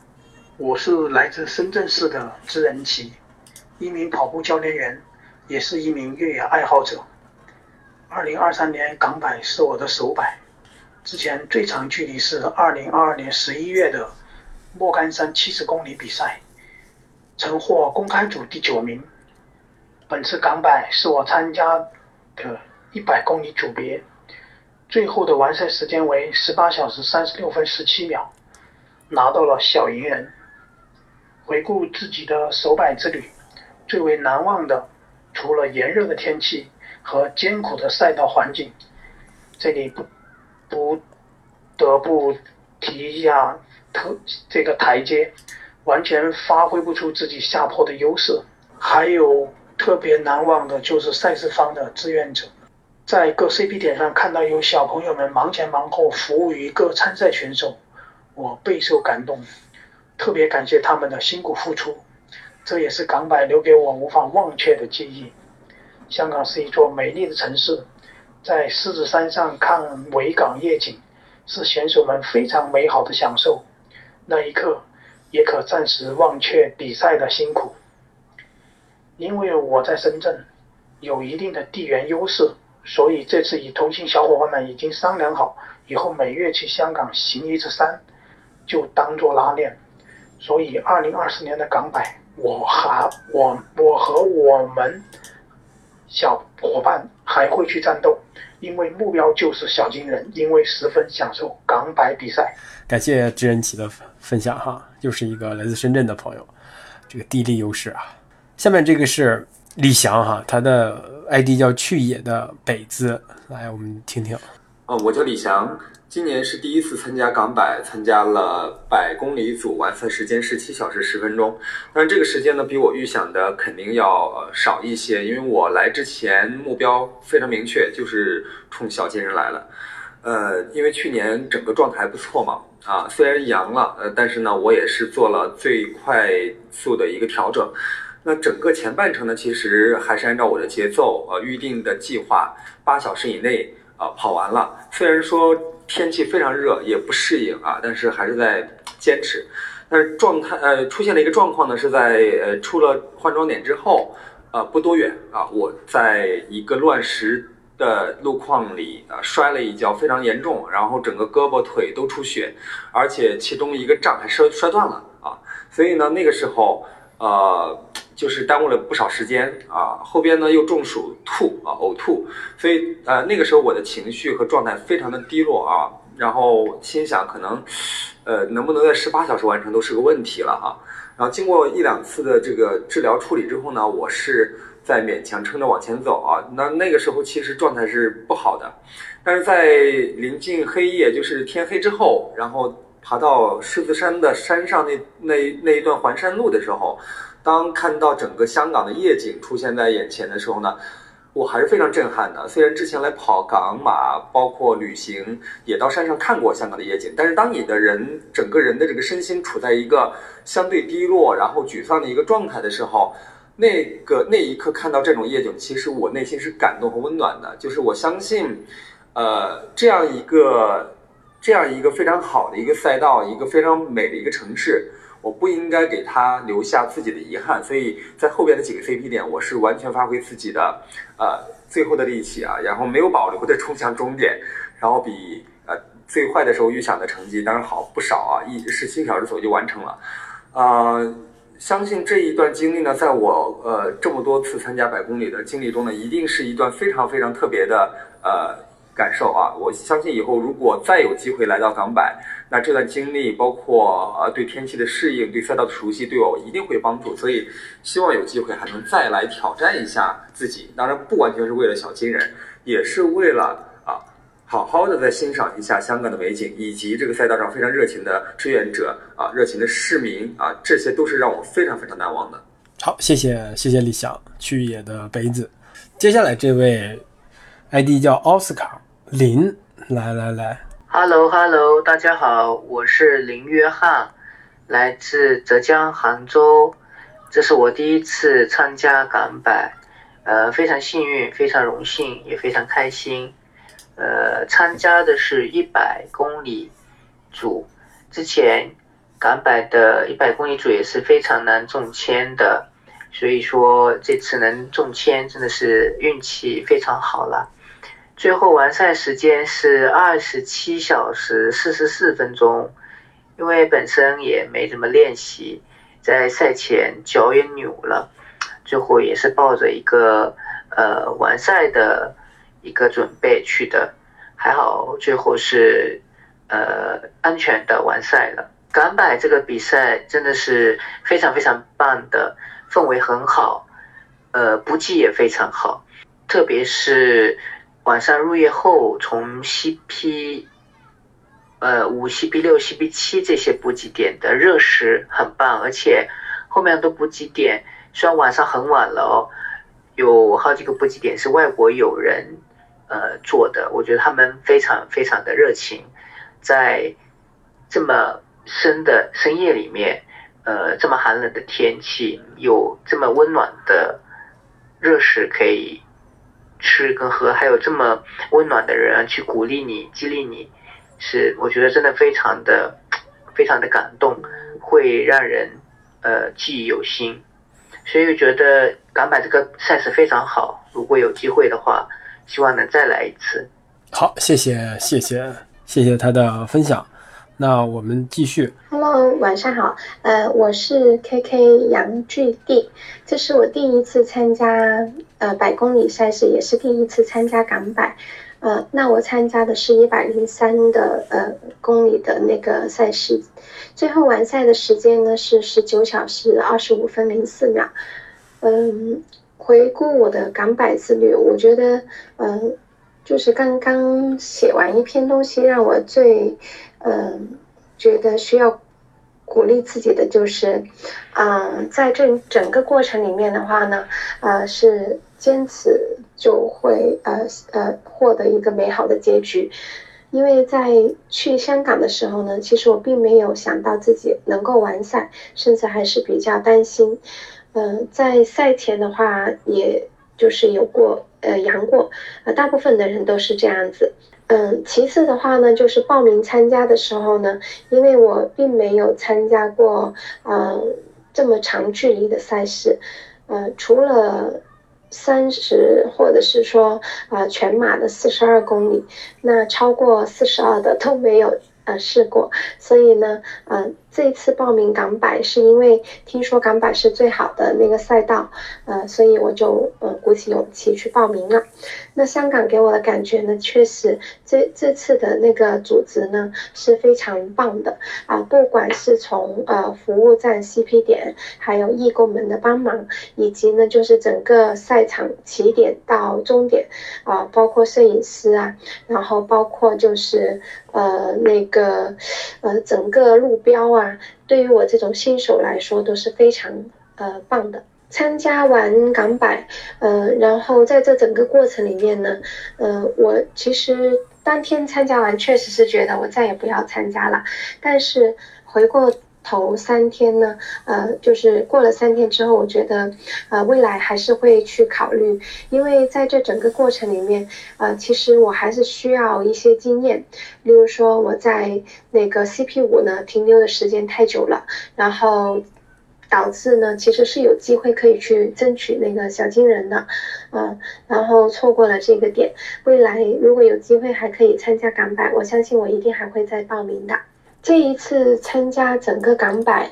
我是来自深圳市的知人奇，一名跑步教练员，也是一名越野爱好者。二零二三年港百是我的首百，之前最长距离是二零二二年十一月的莫干山七十公里比赛，曾获公开组第九名。本次港百是我参加的一百公里组别，最后的完赛时间为十八小时三十六分十七秒，拿到了小银人。回顾自己的首百之旅，最为难忘的除了炎热的天气。和艰苦的赛道环境，这里不不得不提一下特这个台阶，完全发挥不出自己下坡的优势。还有特别难忘的就是赛事方的志愿者，在各 CP 点上看到有小朋友们忙前忙后服务于各参赛选手，我备受感动，特别感谢他们的辛苦付出，这也是港百留给我无法忘却的记忆。香港是一座美丽的城市，在狮子山上看维港夜景，是选手们非常美好的享受。那一刻，也可暂时忘却比赛的辛苦。因为我在深圳，有一定的地缘优势，所以这次与同行小伙伴们已经商量好，以后每月去香港行一次山，就当做拉练。所以，二零二四年的港百，我和我我和我们。小伙伴还会去战斗，因为目标就是小金人，因为十分享受港百比赛。感谢知恩奇的分享哈，又是一个来自深圳的朋友，这个地利优势啊。下面这个是李翔哈，他的 ID 叫去野的北字，来我们听听。哦，我叫李翔。今年是第一次参加港百，参加了百公里组，完赛时间是七小时十分钟。但这个时间呢，比我预想的肯定要少一些，因为我来之前目标非常明确，就是冲小金人来了。呃，因为去年整个状态还不错嘛，啊，虽然阳了，呃，但是呢，我也是做了最快速的一个调整。那整个前半程呢，其实还是按照我的节奏，呃，预定的计划，八小时以内啊跑完了。虽然说。天气非常热，也不适应啊，但是还是在坚持。但是状态呃出现了一个状况呢，是在呃出了换装点之后，呃不多远啊，我在一个乱石的路况里啊摔了一跤，非常严重，然后整个胳膊腿都出血，而且其中一个杖还摔摔断了啊。所以呢，那个时候呃就是耽误了不少时间啊，后边呢又中暑吐啊呕吐，所以呃那个时候我的情绪和状态非常的低落啊，然后心想可能，呃能不能在十八小时完成都是个问题了哈。然后经过一两次的这个治疗处理之后呢，我是在勉强撑着往前走啊。那那个时候其实状态是不好的，但是在临近黑夜，就是天黑之后，然后爬到狮子山的山上那那那一段环山路的时候。当看到整个香港的夜景出现在眼前的时候呢，我还是非常震撼的。虽然之前来跑港马，包括旅行，也到山上看过香港的夜景，但是当你的人整个人的这个身心处在一个相对低落、然后沮丧的一个状态的时候，那个那一刻看到这种夜景，其实我内心是感动和温暖的。就是我相信，呃，这样一个这样一个非常好的一个赛道，一个非常美的一个城市。我不应该给他留下自己的遗憾，所以在后边的几个 CP 点，我是完全发挥自己的呃最后的力气啊，然后没有保留的冲向终点，然后比呃最坏的时候预想的成绩当然好不少啊，一十七小时左右就完成了，呃，相信这一段经历呢，在我呃这么多次参加百公里的经历中呢，一定是一段非常非常特别的呃感受啊！我相信以后如果再有机会来到港百，那这段经历包括呃对天气的适应、对赛道的熟悉，对我一定会帮助。所以希望有机会还能再来挑战一下自己。当然不完全是为了小金人，也是为了啊好好的再欣赏一下香港的美景，以及这个赛道上非常热情的志愿者啊、热情的市民啊，这些都是让我非常非常难忘的。好，谢谢谢谢李想去野的杯子。接下来这位 ID 叫奥斯卡。林，来来来，Hello Hello，大家好，我是林约翰，来自浙江杭州，这是我第一次参加港百，呃，非常幸运，非常荣幸，也非常开心，呃，参加的是一百公里组，之前港百的一百公里组也是非常难中签的，所以说这次能中签真的是运气非常好了。最后完赛时间是二十七小时四十四分钟，因为本身也没怎么练习，在赛前脚也扭了，最后也是抱着一个呃完赛的一个准备去的，还好最后是呃安全的完赛了。港百这个比赛真的是非常非常棒的，氛围很好，呃补给也非常好，特别是。晚上入夜后，从 CP，呃五 CP 六 CP 七这些补给点的热食很棒，而且后面的补给点虽然晚上很晚了哦，有好几个补给点是外国友人呃做的，我觉得他们非常非常的热情，在这么深的深夜里面，呃这么寒冷的天气，有这么温暖的热食可以。吃跟喝，还有这么温暖的人去鼓励你、激励你，是我觉得真的非常的、非常的感动，会让人呃记忆犹新。所以我觉得港版这个赛事非常好，如果有机会的话，希望能再来一次。好，谢谢谢谢谢谢他的分享。那我们继续。Hello，晚上好。呃，我是 KK 杨巨地，这是我第一次参加呃百公里赛事，也是第一次参加港百。呃，那我参加的是一百零三的呃公里的那个赛事，最后完赛的时间呢是十九小时二十五分零四秒。嗯，回顾我的港百之旅，我觉得嗯，就是刚刚写完一篇东西，让我最。嗯，觉得需要鼓励自己的就是，嗯，在这整个过程里面的话呢，呃，是坚持就会呃呃获得一个美好的结局。因为在去香港的时候呢，其实我并没有想到自己能够完赛，甚至还是比较担心。嗯，在赛前的话，也就是有过呃阳过，呃，大部分的人都是这样子。嗯，其次的话呢，就是报名参加的时候呢，因为我并没有参加过嗯这么长距离的赛事，嗯，除了三十或者是说啊全马的四十二公里，那超过四十二的都没有呃试过，所以呢，嗯。这一次报名港百是因为听说港百是最好的那个赛道，呃，所以我就呃鼓起勇气去报名了。那香港给我的感觉呢，确实这这次的那个组织呢是非常棒的啊，不管是从呃服务站 CP 点，还有义工们的帮忙，以及呢就是整个赛场起点到终点啊，包括摄影师啊，然后包括就是呃那个呃整个路标啊。对于我这种新手来说都是非常呃棒的。参加完港百，呃，然后在这整个过程里面呢，呃，我其实当天参加完，确实是觉得我再也不要参加了。但是回过。头三天呢，呃，就是过了三天之后，我觉得，呃，未来还是会去考虑，因为在这整个过程里面，呃，其实我还是需要一些经验，例如说我在那个 CP 五呢停留的时间太久了，然后导致呢其实是有机会可以去争取那个小金人的，嗯，然后错过了这个点，未来如果有机会还可以参加港百，我相信我一定还会再报名的。这一次参加整个港版，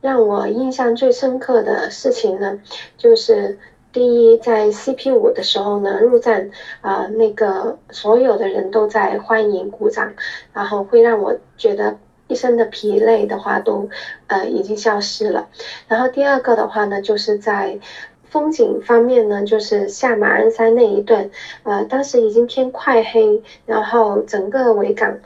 让我印象最深刻的事情呢，就是第一，在 CP 五的时候呢，入站啊，那个所有的人都在欢迎鼓掌，然后会让我觉得一身的疲累的话都呃已经消失了。然后第二个的话呢，就是在风景方面呢，就是下马鞍山那一段，呃，当时已经天快黑，然后整个维港。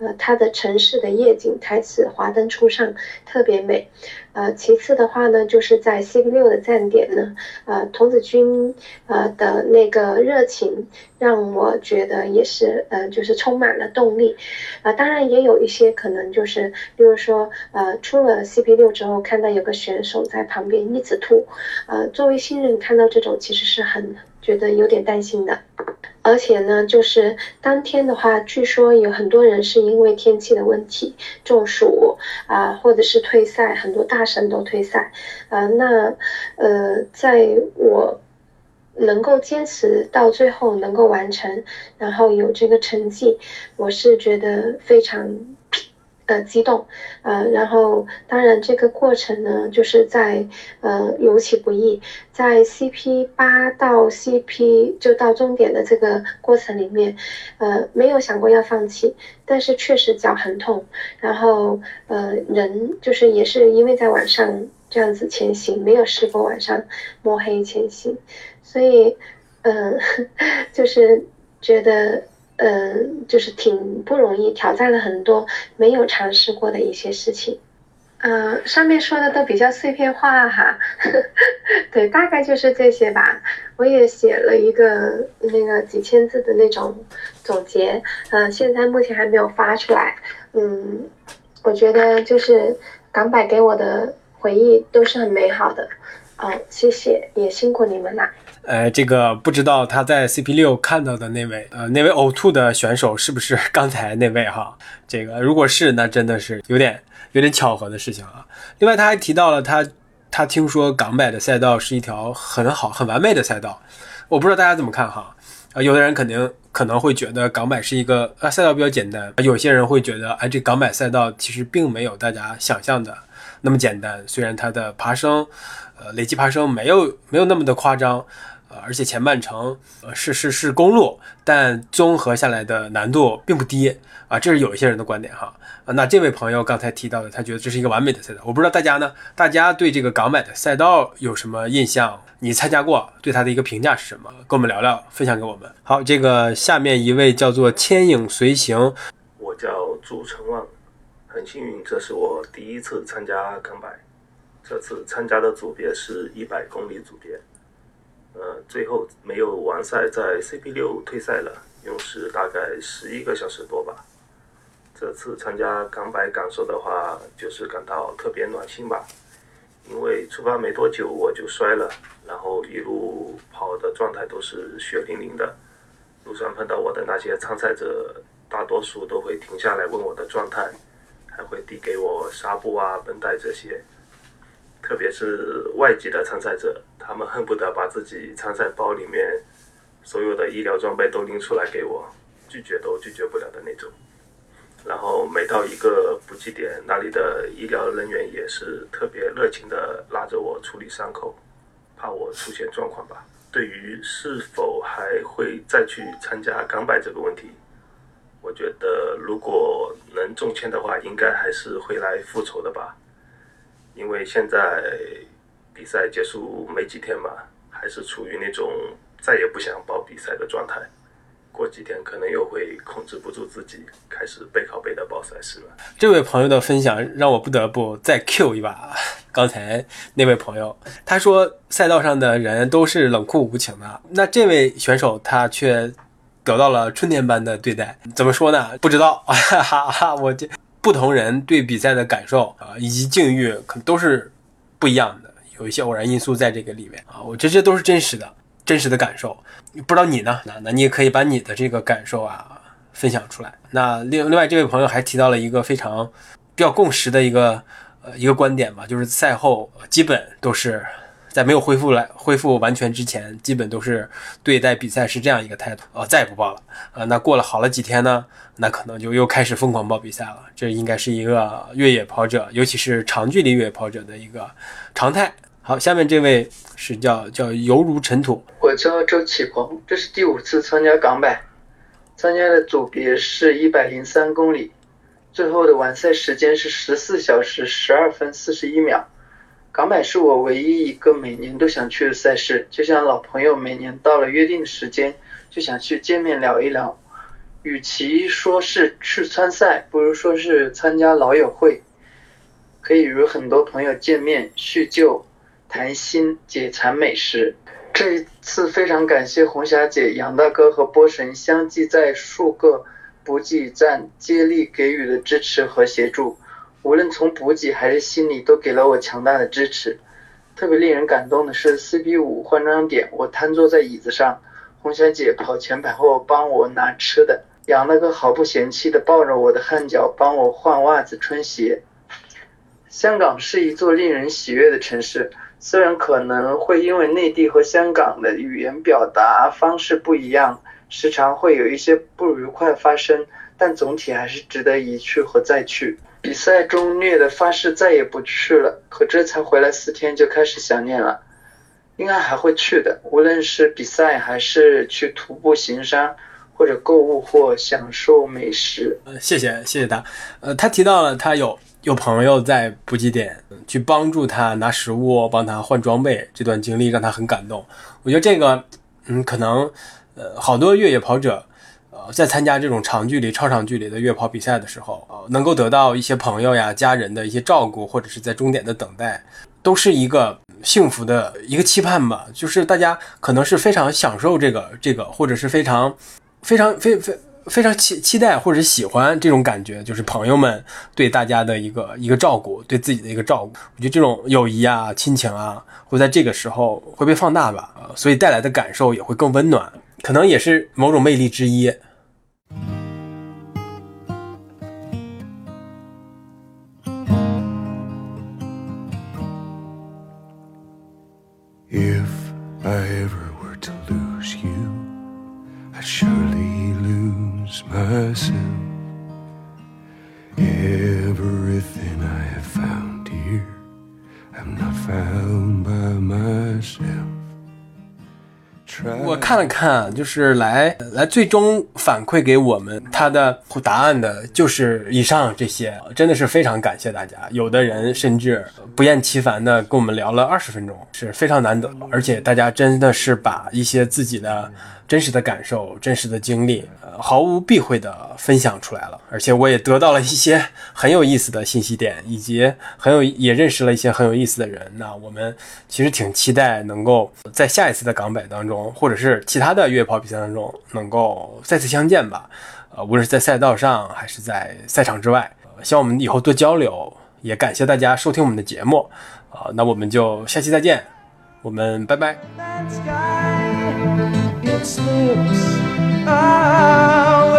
呃，它的城市的夜景台词华灯初上，特别美。呃，其次的话呢，就是在 cp 六的站点呢，呃，童子军呃的那个热情让我觉得也是呃，就是充满了动力。啊，当然也有一些可能就是，比如说呃，出了 C P 六之后，看到有个选手在旁边一直吐，呃，作为新人看到这种其实是很觉得有点担心的。而且呢，就是当天的话，据说有很多人是因为天气的问题中暑啊，或者是退赛，很多大神都退赛。呃，那呃，在我能够坚持到最后，能够完成，然后有这个成绩，我是觉得非常。呃，激动，呃，然后当然这个过程呢，就是在呃尤其不易，在 CP 八到 CP 就到终点的这个过程里面，呃，没有想过要放弃，但是确实脚很痛，然后呃人就是也是因为在晚上这样子前行，没有试过晚上摸黑前行，所以嗯，就是觉得。嗯，就是挺不容易，挑战了很多没有尝试过的一些事情。嗯，上面说的都比较碎片化哈，对，大概就是这些吧。我也写了一个那个几千字的那种总结，嗯，现在目前还没有发出来。嗯，我觉得就是港百给我的回忆都是很美好的。哦，谢谢，也辛苦你们了。呃，这个不知道他在 CP 六看到的那位，呃，那位呕吐的选手是不是 刚才那位哈？这个如果是，那真的是有点有点巧合的事情啊。另外，他还提到了他他听说港百的赛道是一条很好很完美的赛道，我不知道大家怎么看哈？啊，有的人肯定可能会觉得港百是一个啊赛道比较简单，有些人会觉得哎这港百赛道其实并没有大家想象的那么简单，虽然它的爬升，呃累计爬升没有没有那么的夸张。呃，而且前半程呃是是是公路，但综合下来的难度并不低啊，这是有一些人的观点哈啊。那这位朋友刚才提到的，他觉得这是一个完美的赛道，我不知道大家呢，大家对这个港买的赛道有什么印象？你参加过，对他的一个评价是什么？跟我们聊聊，分享给我们。好，这个下面一位叫做牵影随行，我叫朱成旺，很幸运，这是我第一次参加港百，这次参加的组别是一百公里组别。呃，最后没有完赛，在 CP 六退赛了，用时大概十一个小时多吧。这次参加港百感受的话，就是感到特别暖心吧。因为出发没多久我就摔了，然后一路跑的状态都是血淋淋的。路上碰到我的那些参赛者，大多数都会停下来问我的状态，还会递给我纱布啊、绷带这些。特别是外籍的参赛者，他们恨不得把自己参赛包里面所有的医疗装备都拎出来给我，拒绝都拒绝不了的那种。然后每到一个补给点，那里的医疗人员也是特别热情的拉着我处理伤口，怕我出现状况吧。对于是否还会再去参加港百这个问题，我觉得如果能中签的话，应该还是会来复仇的吧。因为现在比赛结束没几天嘛，还是处于那种再也不想报比赛的状态。过几天可能又会控制不住自己，开始背靠背的报赛事了。这位朋友的分享让我不得不再 Q 一把刚才那位朋友，他说赛道上的人都是冷酷无情的，那这位选手他却得到了春天般的对待。怎么说呢？不知道，哈哈哈，我这。不同人对比赛的感受啊，以及境遇可能都是不一样的，有一些偶然因素在这个里面啊。我觉得这都是真实的，真实的感受。不知道你呢？那那你也可以把你的这个感受啊分享出来。那另另外这位朋友还提到了一个非常比较共识的一个呃一个观点吧，就是赛后基本都是。在没有恢复来恢复完全之前，基本都是对待比赛是这样一个态度哦，再也不报了啊。那过了好了几天呢，那可能就又开始疯狂报比赛了。这应该是一个越野跑者，尤其是长距离越野跑者的一个常态好，下面这位是叫叫犹如尘土。我叫周启鹏，这是第五次参加港百，参加的组别是一百零三公里，最后的完赛时间是十四小时十二分四十一秒。港百是我唯一一个每年都想去的赛事，就像老朋友每年到了约定的时间就想去见面聊一聊。与其说是去参赛，不如说是参加老友会，可以与很多朋友见面叙旧、谈心、解馋美食。这一次非常感谢红霞姐、杨大哥和波神相继在数个补给站接力给予的支持和协助。无论从补给还是心理，都给了我强大的支持。特别令人感动的是，CB 五换装点，我瘫坐在椅子上，红霞姐跑前跑后帮我拿吃的，杨大哥毫不嫌弃地抱着我的汗脚，帮我换袜子、穿鞋。香港是一座令人喜悦的城市，虽然可能会因为内地和香港的语言表达方式不一样，时常会有一些不愉快发生，但总体还是值得一去和再去。比赛中虐的发誓再也不去了，可这才回来四天就开始想念了，应该还会去的。无论是比赛还是去徒步行山，或者购物或享受美食。呃，谢谢谢谢他。呃，他提到了他有有朋友在补给点去帮助他拿食物，帮他换装备，这段经历让他很感动。我觉得这个，嗯，可能呃好多越野跑者。在参加这种长距离、超长距离的越野跑比赛的时候，呃，能够得到一些朋友呀、家人的一些照顾，或者是在终点的等待，都是一个幸福的一个期盼吧。就是大家可能是非常享受这个、这个，或者是非常、非常、非非非常期期待或者喜欢这种感觉，就是朋友们对大家的一个一个照顾，对自己的一个照顾。我觉得这种友谊啊、亲情啊，会在这个时候会被放大吧，所以带来的感受也会更温暖，可能也是某种魅力之一。I ever 看了看，就是来来最终反馈给我们他的答案的，就是以上这些，真的是非常感谢大家。有的人甚至不厌其烦的跟我们聊了二十分钟，是非常难得，而且大家真的是把一些自己的。真实的感受，真实的经历，呃，毫无避讳的分享出来了。而且我也得到了一些很有意思的信息点，以及很有也认识了一些很有意思的人。那我们其实挺期待能够在下一次的港百当中，或者是其他的越野跑比赛当中，能够再次相见吧。呃，无论是在赛道上还是在赛场之外，希望我们以后多交流。也感谢大家收听我们的节目，啊，那我们就下期再见，我们拜拜。Slips out.